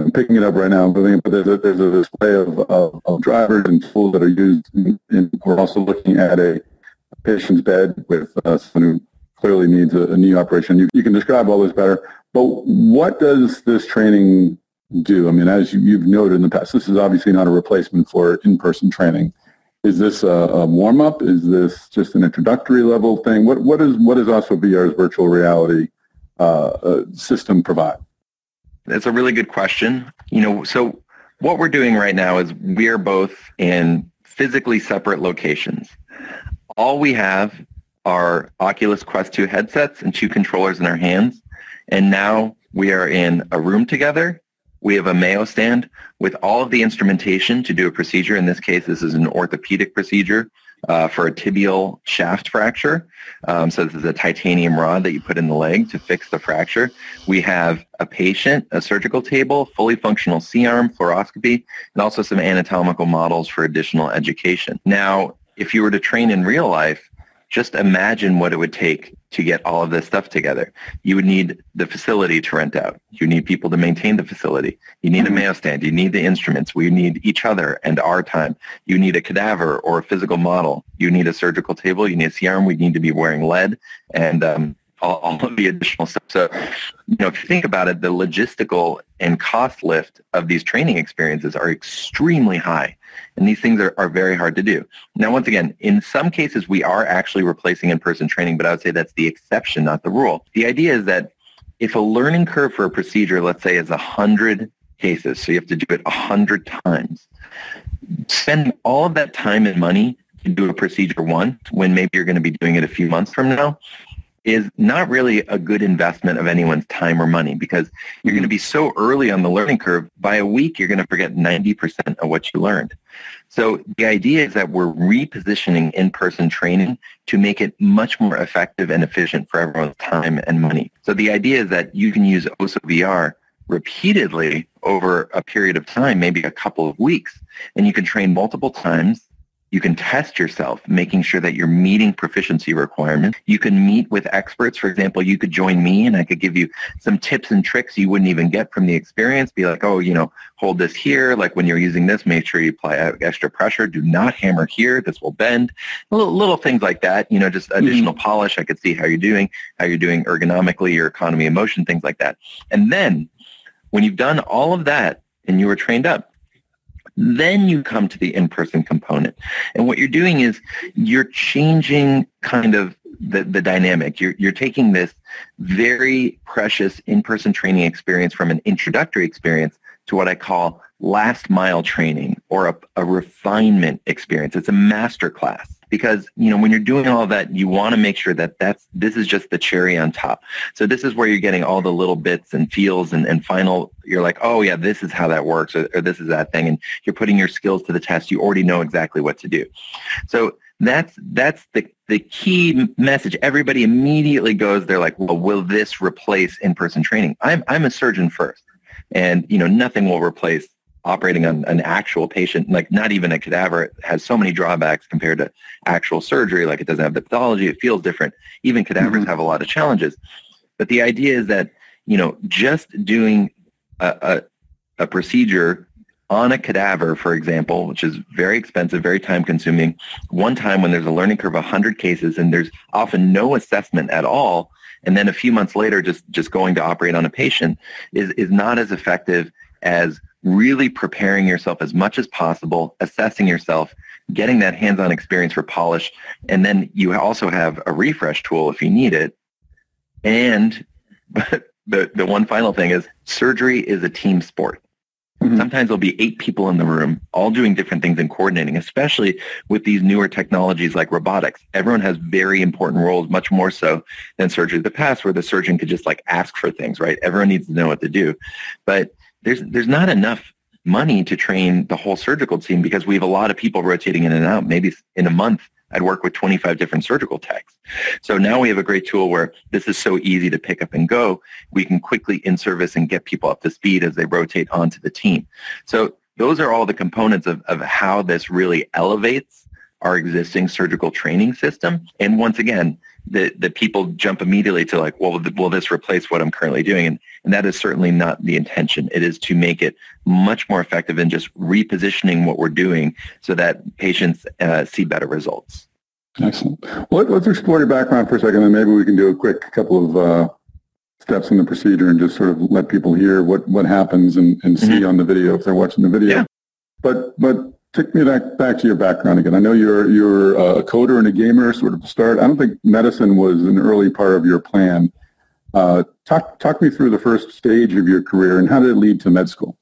I'm picking it up right now. But there's a, there's a display of, of, of drivers and tools that are used. In, in, we're also looking at a, patient's bed with uh, someone who clearly needs a, a knee operation. You, you, can describe all this better. But what does this training do? I mean, as you, you've noted in the past, this is obviously not a replacement for in-person training. Is this a, a warm-up? Is this just an introductory level thing? What, what, is, what Osso VR's virtual reality Uh, uh, system provide? That's a really good question. You know, so what we're doing right now is we are both in physically separate locations. All we have are Oculus Quest 2 headsets and two controllers in our hands. And now we are in a room together. We have a Mayo stand with all of the instrumentation to do a procedure. In this case, this is an orthopedic procedure uh, for a tibial shaft fracture. Um, so this is a titanium rod that you put in the leg to fix the fracture. We have a patient, a surgical table, fully functional C-arm, fluoroscopy, and also some anatomical models for additional education. Now, if you were to train in real life, just imagine what it would take to get all of this stuff together. You would need the facility to rent out. You need people to maintain the facility. You need a mm-hmm. Mayo stand. You need the instruments. We need each other and our time. You need a cadaver or a physical model. You need a surgical table. You need a C-arm. We need to be wearing lead and um, all, of the additional stuff. So, you know, if you think about it, the logistical and cost lift of these training experiences are extremely high. And these things are, are very hard to do. Now, once again, in some cases, we are actually replacing in-person training, but I would say that's the exception, not the rule. The idea is that if a learning curve for a procedure, let's say, is 100 cases, so you have to do it 100 times, spend all of that time and money to do a procedure once when maybe you're going to be doing it a few months from now is not really a good investment of anyone's time or money because you're going to be so early on the learning curve. By a week, you're going to forget 90% of what you learned. So the idea is that we're repositioning in-person training to make it much more effective and efficient for everyone's time and money. So the idea is that you can use Osso VR repeatedly over a period of time, maybe a couple of weeks, and you can train multiple times You can test yourself, making sure that you're meeting proficiency requirements. You can meet with experts. For example, you could join me and I could give you some tips and tricks you wouldn't even get from the experience. Be like, oh, you know, hold this here. Like when you're using this, make sure you apply extra pressure. Do not hammer here. This will bend. Little, little things like that. You know, just mm-hmm. additional mm-hmm. polish. I could see how you're doing, how you're doing ergonomically, your economy of motion, things like that. And then when you've done all of that and you were trained up, then you come to the in-person component. And what you're doing is you're changing kind of the, the dynamic. You're, you're taking this very precious in-person training experience from an introductory experience to what I call last mile training or a, a refinement experience. It's a master class because you know when you're doing all that you want to make sure that that's this is just the cherry on top. So this is where you're getting all the little bits and feels and, and final you're like oh yeah this is how that works or, or this is that thing and you're putting your skills to the test. You already know exactly what to do. So that's that's the the key message. Everybody immediately goes they're like well will this replace in-person training? I'm i'm a surgeon first and you know nothing will replace operating on an actual patient, like not even a cadaver, it has so many drawbacks compared to actual surgery. Like it doesn't have the pathology. It feels different. Even cadavers mm-hmm. have a lot of challenges. But the idea is that, you know, just doing a, a, a procedure on a cadaver, for example, which is very expensive, very time consuming, one time when there's a learning curve of 100 cases and there's often no assessment at all, and then a few months later just, just going to operate on a patient is, is not as effective as really preparing yourself as much as possible, assessing yourself, getting that hands-on experience for polish, and then you also have a refresh tool if you need it. And (laughs) the, the one final thing is surgery is a team sport. Mm-hmm. Sometimes there'll be eight people in the room, all doing different things and coordinating, especially with these newer technologies like robotics. Everyone has very important roles, much more so than surgery of the past, where the surgeon could just like ask for things, right? Everyone needs to know what to do. But there's there's not enough money to train the whole surgical team because we have a lot of people rotating in and out. Maybe in a month, I'd work with 25 different surgical techs. So now we have a great tool where this is so easy to pick up and go. We can quickly in service and get people up to speed as they rotate onto the team. So those are all the components of, of how this really elevates our existing surgical training system. And once again, that, that people jump immediately to like, well, will this replace what I'm currently doing? And, and that is certainly not the intention. It is to make it much more effective in just repositioning what we're doing so that patients uh, see better results. Excellent. Well, let's explore your background for a second, and maybe we can do a quick couple of uh, steps in the procedure and just sort of let people hear what, what happens and, and see mm-hmm. on the video if they're watching the video. Yeah. But but take me back back to your background again. I know you're you're a coder and a gamer sort of start. I don't think medicine was an early part of your plan. Uh, talk talk me through the first stage of your career and how did it lead to med school?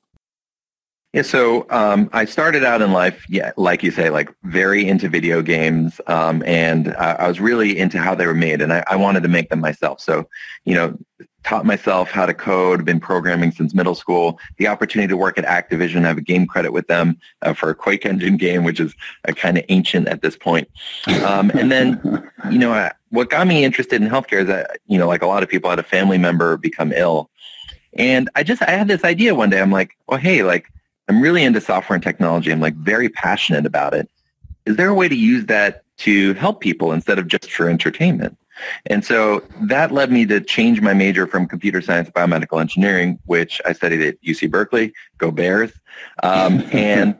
Yeah, so um, I started out in life, yeah, like you say, like very into video games, um, and I, I, was really into how they were made, and I, I, wanted to make them myself. So, you know, taught myself how to code, been programming since middle school. The opportunity to work at Activision, I have a game credit with them uh, for a Quake Engine game, which is uh, kind of ancient at this point. Um, and then, (laughs) you know, uh, what got me interested in healthcare is that, you know, like a lot of people, I had a family member become ill. And I just, I had this idea one day. I'm like, well, hey, like, I'm really into software and technology. I'm like very passionate about it. Is there a way to use that to help people instead of just for entertainment? And so that led me to change my major from computer science to biomedical engineering, which I studied at UC Berkeley. Go Bears! Um, (laughs) and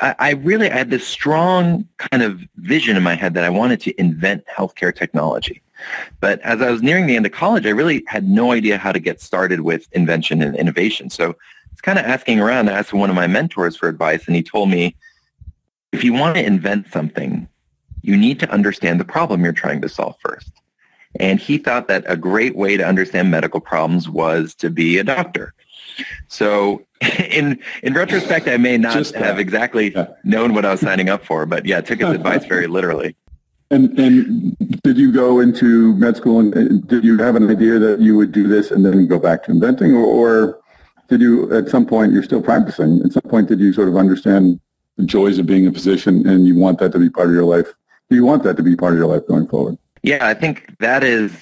I, I really I had this strong kind of vision in my head that I wanted to invent healthcare technology. But as I was nearing the end of college, I really had no idea how to get started with invention and innovation. So was kind of asking around. I asked one of my mentors for advice, and he told me, if you want to invent something, you need to understand the problem you're trying to solve first. And he thought that a great way to understand medical problems was to be a doctor. So (laughs) in in retrospect, I may not Just, have exactly yeah. known what I was signing up for, but yeah, I took his (laughs) advice very literally. And and did you go into med school and did you have an idea that you would do this and then go back to inventing, or, or did you at some point you're still practicing at some point did you sort of understand the joys of being a physician and you want that to be part of your life do you want that to be part of your life going forward yeah i think that is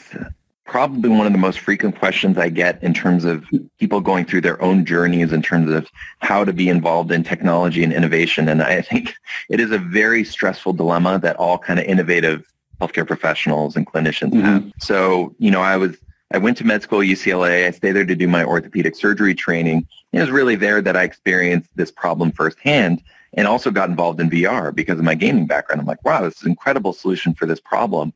probably one of the most frequent questions I get in terms of people going through their own journeys in terms of how to be involved in technology and innovation. And I think it is a very stressful dilemma that all kind of innovative healthcare professionals and clinicians mm-hmm. have. So, you know, I was I went to med school at UCLA. I stayed there to do my orthopedic surgery training. It was really there that I experienced this problem firsthand and also got involved in VR because of my gaming background. I'm like, wow, this is an incredible solution for this problem.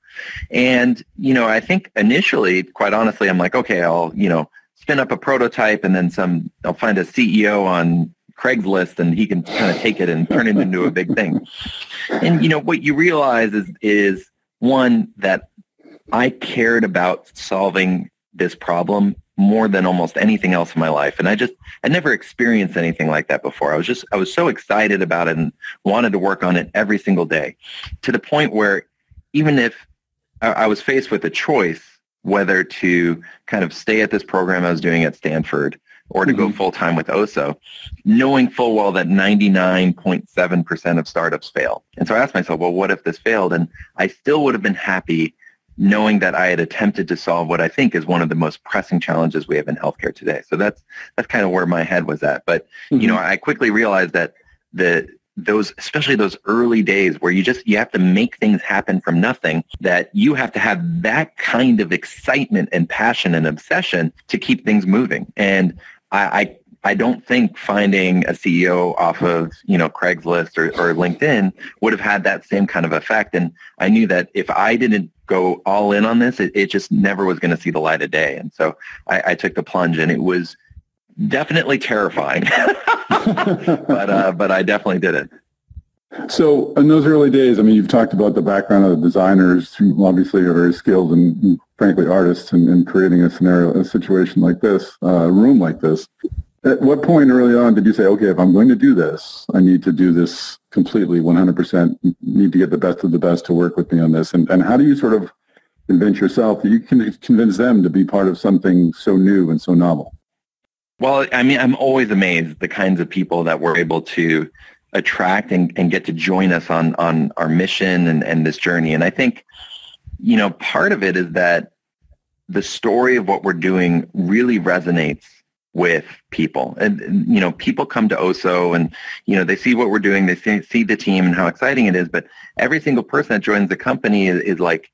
And, you know, I think initially, quite honestly, I'm like, okay, I'll, you know, spin up a prototype and then some, I'll find a CEO on Craigslist and he can kind of take it and turn it into a big thing. And, you know, what you realize is, is one, that I cared about solving this problem more than almost anything else in my life. And I just, I never experienced anything like that before. I was just, I was so excited about it and wanted to work on it every single day to the point where even if I was faced with a choice whether to kind of stay at this program I was doing at Stanford or to mm-hmm. go full time with Osso, knowing full well that 99.7% of startups fail. And so I asked myself, well, what if this failed? And I still would have been happy knowing that I had attempted to solve what I think is one of the most pressing challenges we have in healthcare today. So that's that's kind of where my head was at. But mm-hmm. you know, I quickly realized that the those especially those early days where you just you have to make things happen from nothing that you have to have that kind of excitement and passion and obsession to keep things moving and i, I I don't think finding a CEO off of, you know, Craigslist or, or LinkedIn would have had that same kind of effect. And I knew that if I didn't go all in on this, it, it just never was going to see the light of day. And so I, I took the plunge and it was definitely terrifying, (laughs) but, uh, but I definitely did it. So in those early days, I mean, you've talked about the background of the designers who obviously are very skilled and, frankly artists in, in, creating a scenario, a situation like this, uh, a room like this. At what point early on did you say, okay, if I'm going to do this, I need to do this completely 100%, need to get the best of the best to work with me on this? And, and how do you sort of convince yourself that you can convince them to be part of something so new and so novel? Well, I mean, I'm always amazed at the kinds of people that we're able to attract and, and get to join us on, on our mission and, and this journey. And I think, you know, part of it is that the story of what we're doing really resonates with people. And, you know, people come to Osso and, you know, they see what we're doing, they see, see the team and how exciting it is, but every single person that joins the company is, is like,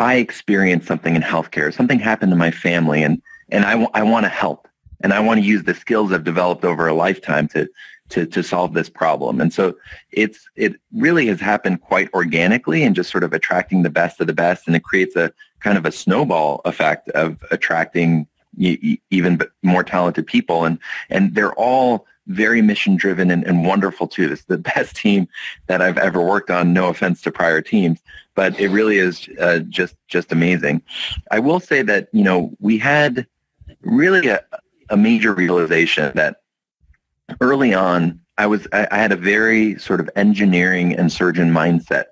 I experienced something in healthcare, something happened to my family and, and I, w- I want to help and I want to use the skills I've developed over a lifetime to, to, to solve this problem. And so it's, it really has happened quite organically and just sort of attracting the best of the best. And it creates a kind of a snowball effect of attracting even more talented people, and and they're all very mission driven and, and wonderful too. It's the (laughs) best team that I've ever worked on. No offense to prior teams, but it really is uh, just just amazing. I will say that you know we had really a, a major realization that early on I was I, I, had a very sort of engineering and surgeon mindset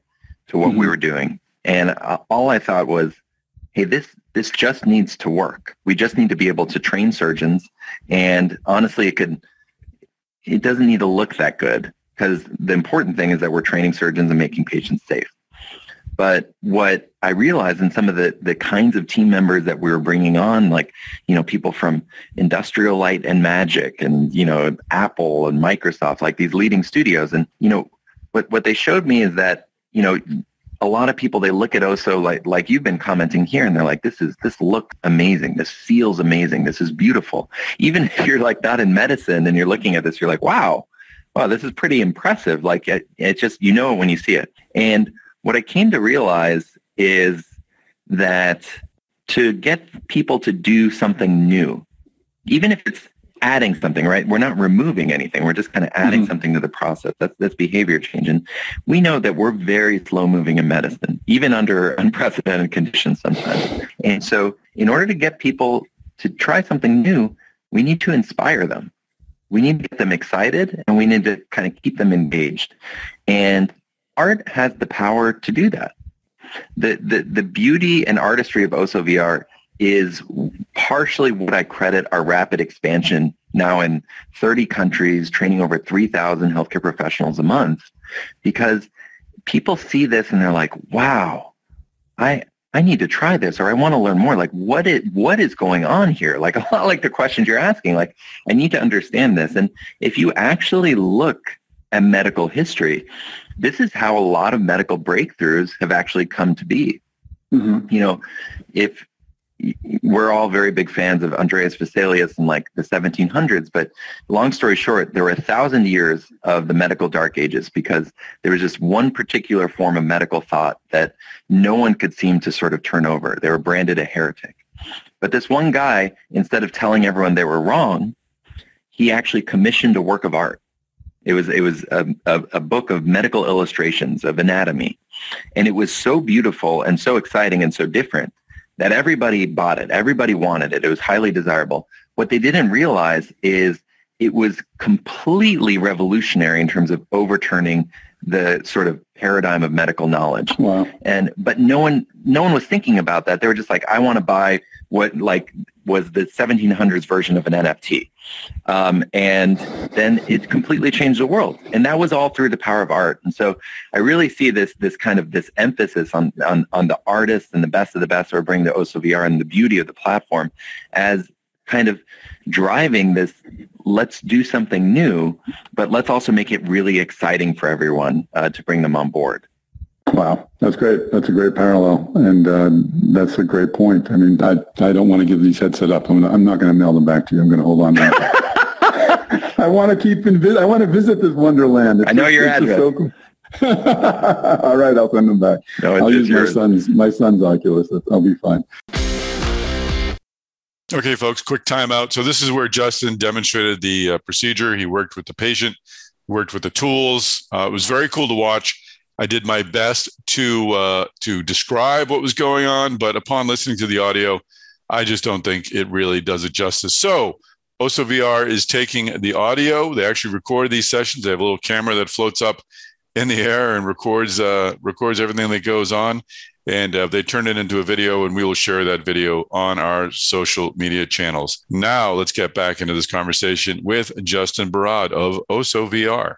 to what mm-hmm. we were doing, and uh, all I thought was, hey, this this just needs to work. We just need to be able to train surgeons. And honestly, it could, it doesn't need to look that good because the important thing is that we're training surgeons and making patients safe. But what I realized in some of the, the kinds of team members that we were bringing on, like, you know, people from Industrial Light and Magic and, you know, Apple and Microsoft, like these leading studios. And, you know, what, what they showed me is that, you know, a lot of people they look at Osso like like you've been commenting here and they're like this is this looks amazing. This feels amazing. This is beautiful. Even (laughs) if you're like not in medicine and you're looking at this you're like wow. Wow this is pretty impressive. Like it, it just you know when you see it. And what I came to realize is that to get people to do something new even if it's adding something, right? We're not removing anything. We're just kind of adding mm-hmm. something to the process. That's that's behavior change. And we know that we're very slow moving in medicine, even under unprecedented conditions sometimes. And so in order to get people to try something new, we need to inspire them. We need to get them excited and we need to kind of keep them engaged. And art has the power to do that. The, the, the beauty and artistry of Osso VR is partially what I credit our rapid expansion now in 30 countries, training over 3,000 healthcare professionals a month, because people see this and they're like, wow, I, I need to try this or I want to learn more. Like what it what is going on here? Like (laughs) a lot like the questions you're asking. Like I need to understand this. And if you actually look at medical history, this is how a lot of medical breakthroughs have actually come to be. Mm-hmm. You know, if we're all very big fans of Andreas Vesalius in like the 1700s, but long story short, there were a thousand years of the medical dark ages because there was just one particular form of medical thought that no one could seem to sort of turn over. They were branded a heretic. But this one guy, instead of telling everyone they were wrong, he actually commissioned a work of art. It was it was a, a, a book of medical illustrations of anatomy, and it was so beautiful and so exciting and so different that everybody bought it. Everybody wanted it. It was highly desirable. What they didn't realize is it was completely revolutionary in terms of overturning the sort of paradigm of medical knowledge. Wow. And but no one no one was thinking about that. They were just like, I want to buy what like was the 1700s version of an NFT. Um, and then it completely changed the world. And that was all through the power of art. And so I really see this this kind of this emphasis on on, on the artists and the best of the best who are bringing the Osso VR and the beauty of the platform as kind of driving this let's do something new, but let's also make it really exciting for everyone uh, to bring them on board. Wow, that's great. That's a great parallel, and uh, that's a great point. I mean, I, I don't want to give these headsets up. I'm, I'm not going to mail them back to you. I'm going to hold on to them. (laughs) I want to keep in I want to visit this wonderland. It's I know just, your address. So cool. (laughs) All right, I'll send them back. No, I'll use yours. my son's my son's Oculus. I'll be fine. Okay, folks, quick timeout. So this is where Justin demonstrated the uh, procedure. He worked with the patient, worked with the tools. Uh, it was very cool to watch. I did my best to uh, to describe what was going on, but upon listening to the audio, I just don't think it really does it justice. So Osso VR is taking the audio. They actually record these sessions. They have a little camera that floats up in the air and records uh, records everything that goes on, and uh, they turn it into a video, and we will share that video on our social media channels. Now let's get back into this conversation with Justin Barad of Osso VR.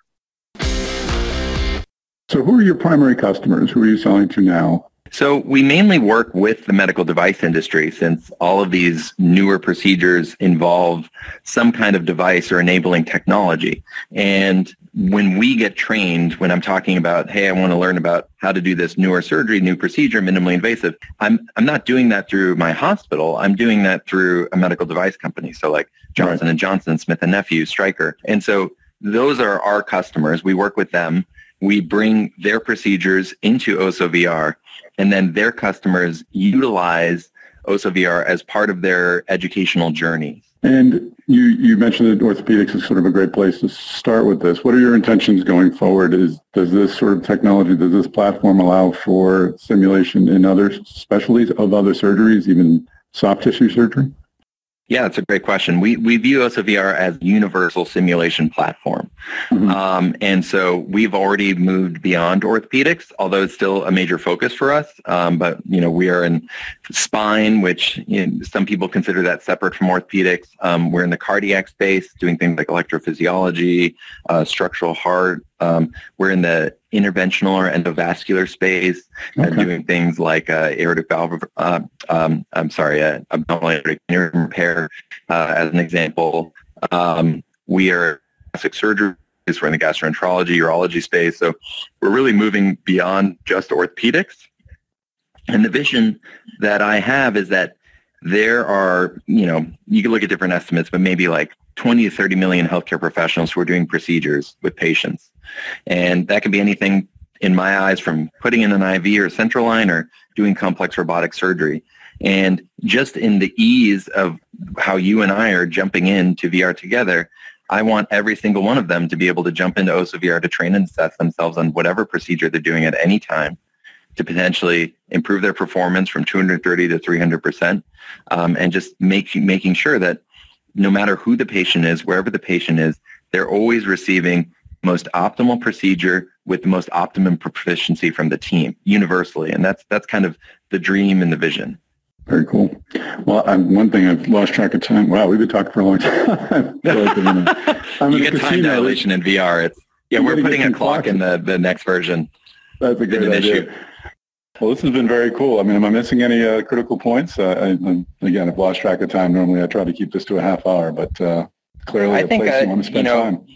So who are your primary customers? Who are you selling to now? So we mainly work with the medical device industry since all of these newer procedures involve some kind of device or enabling technology. And when we get trained, when I'm talking about, hey, I want to learn about how to do this newer surgery, new procedure, minimally invasive, I'm, I'm not doing that through my hospital. I'm doing that through a medical device company. So like Johnson right. & Johnson, Smith & Nephew, Stryker. And so those are our customers. We work with them we bring their procedures into Osso VR, and then their customers utilize Osso VR as part of their educational journey. And you, you mentioned that orthopedics is sort of a great place to start with this. What are your intentions going forward? Is does this sort of technology, does this platform allow for simulation in other specialties of other surgeries, even soft tissue surgery? Yeah, that's a great question. We, we view Osso VR as a universal simulation platform. Mm-hmm. Um, and so we've already moved beyond orthopedics, although it's still a major focus for us. Um, but, you know, we are in spine, which you know, some people consider that separate from orthopedics. Um, we're in the cardiac space, doing things like electrophysiology, uh, structural heart, um, we're in the interventional or endovascular space, okay. uh, doing things like uh, aortic valve, uh, um, I'm sorry, uh, abdominal aortic repair, uh, as an example. Um, we are plastic surgery. We're in the gastroenterology, urology space. So we're really moving beyond just orthopedics. And the vision that I have is that there are, you know, you can look at different estimates, but maybe like 20 to 30 million healthcare professionals who are doing procedures with patients. And that can be anything in my eyes from putting in an IV or central line or doing complex robotic surgery. And just in the ease of how you and I are jumping into VR together, I want every single one of them to be able to jump into Osso VR to train and assess themselves on whatever procedure they're doing at any time to potentially improve their performance from 230 to 300 percent, um, and just making making sure that no matter who the patient is, wherever the patient is, they're always receiving most optimal procedure with the most optimum proficiency from the team universally. And that's, that's kind of the dream and the vision. Very cool. Well, I'm, one thing I've lost track of time. Wow, we've been talking for a long time. (laughs) (laughs) I'm you get time dilation in VR. It's yeah, we're putting a clock in the, the next version. That's a good. Issue. Well, this has been very cool. I mean, am I missing any uh, critical points? Uh, I, again, I've lost track of time. Normally, I try to keep this to a half hour, but uh, clearly, I a think, place you want to spend you know, time.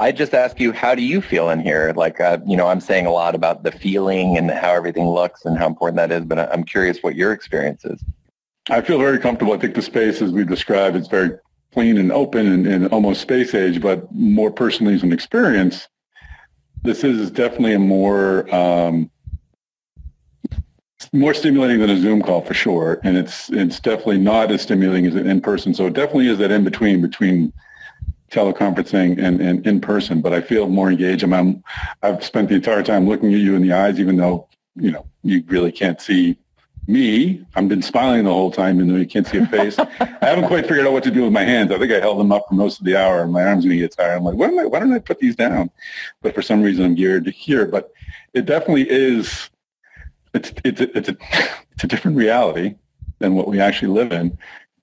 I just ask you, how do you feel in here? Like, uh, you know, I'm saying a lot about the feeling and how everything looks and how important that is, but I'm curious what your experience is. I feel very comfortable. I think the space, as we described, is very clean and open and, and almost space age, but more personally as an experience, this is definitely a more um, more stimulating than a Zoom call for sure, and it's it's definitely not as stimulating as in person. So it definitely is that in between between teleconferencing and, and in person. But I feel more engaged. I'm, I've spent the entire time looking at you in the eyes, even though you know you really can't see me. I've been smiling the whole time, even though you can't see a face. I haven't quite figured out what to do with my hands. I think I held them up for most of the hour, and my arms going to get tired. I'm like, why don't I, why don't I put these down? But for some reason, I'm geared to here. But it definitely is it's it's a, it's a it's a different reality than what we actually live in,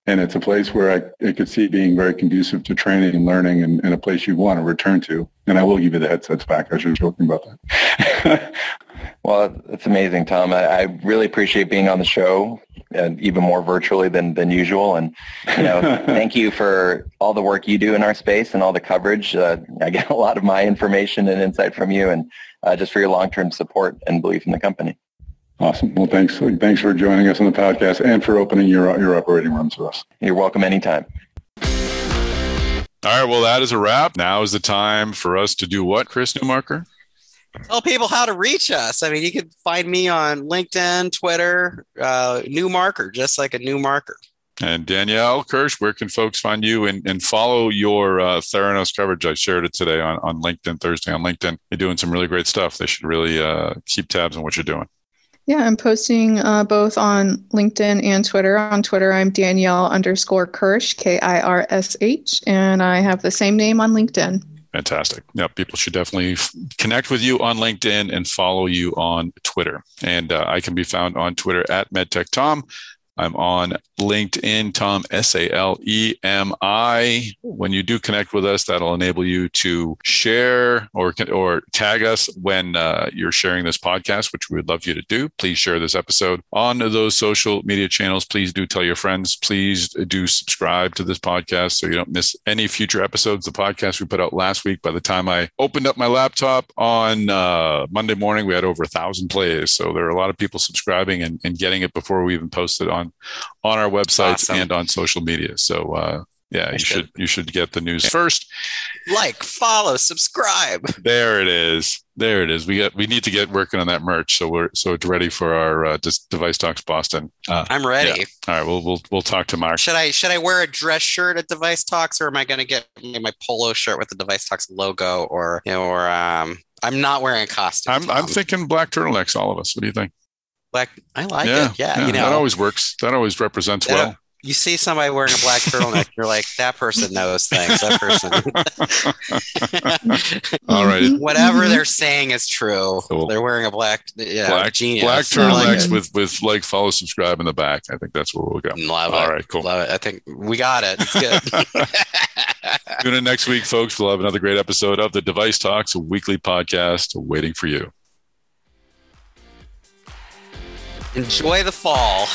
and it's a place where I, I could see being very conducive to training and learning, and, and a place you want to return to. And I will give you the headsets back. I was joking about that. (laughs) well, it's amazing, Tom. I, I, really appreciate being on the show, and even more virtually than than usual. And you know, (laughs) thank you for all the work you do in our space and all the coverage. Uh, I get (laughs) a lot of my information and insight from you, and uh, just for your long term support and belief in the company. Awesome. Well, thanks. Thanks for joining us on the podcast and for opening your your operating rooms with us. You're welcome anytime. All right. Well, that is a wrap. Now is the time for us to do what, Chris Newmarker? Tell people how to reach us. I mean, you can find me on LinkedIn, Twitter, uh, Newmarker, just like a new marker. And Danielle Kirsh, where can folks find you and, and follow your uh, Theranos coverage? I shared it today on, on LinkedIn, Thursday on LinkedIn. You're doing some really great stuff. They should really uh, keep tabs on what you're doing. Yeah, I'm posting uh, both on LinkedIn and Twitter. On Twitter, I'm Danielle underscore Kirsh, K I R S H, and I have the same name on LinkedIn. Fantastic. Yeah, people should definitely f- connect with you on LinkedIn and follow you on Twitter. And uh, I can be found on Twitter at MedTechTom. I'm on LinkedIn, Tom, S A L E M I. When you do connect with us, that'll enable you to share or, or tag us when uh, you're sharing this podcast, which we would love you to do. Please share this episode on those social media channels. Please do tell your friends. Please do subscribe to this podcast so you don't miss any future episodes. The podcast we put out last week, by the time I opened up my laptop on uh, Monday morning, we had over a thousand plays. So there are a lot of people subscribing and, and getting it before we even posted on on our websites awesome. and on social media. So uh, yeah, you should you should get the news first. Like, follow, subscribe. There it is. There it is. We got we need to get working on that merch so we're so it's ready for our uh, Device Talks Boston. Uh, I'm ready. Yeah. All right, we'll we'll we'll talk to Mark. Should I should I wear a dress shirt at Device Talks or am I going to get my polo shirt with the Device Talks logo or you know, or um I'm not wearing a costume. I'm I'm thinking black turtlenecks. All of us. What do you think? Black. I like yeah, it. Yeah, yeah, you know that always works. That always represents that, well. You see somebody wearing a black turtleneck, you're like, that person knows things. That person. (laughs) All right. Whatever they're saying is true. Cool. They're wearing a black, yeah, black, genius. black turtlenecks like with with like follow, subscribe in the back. I think that's where we'll go. Love All it. right, cool. Love it. I think we got it. It's good. (laughs) (laughs) Tune in next week, folks. We'll have another great episode of the Device Talks, a weekly podcast waiting for you. Enjoy the fall.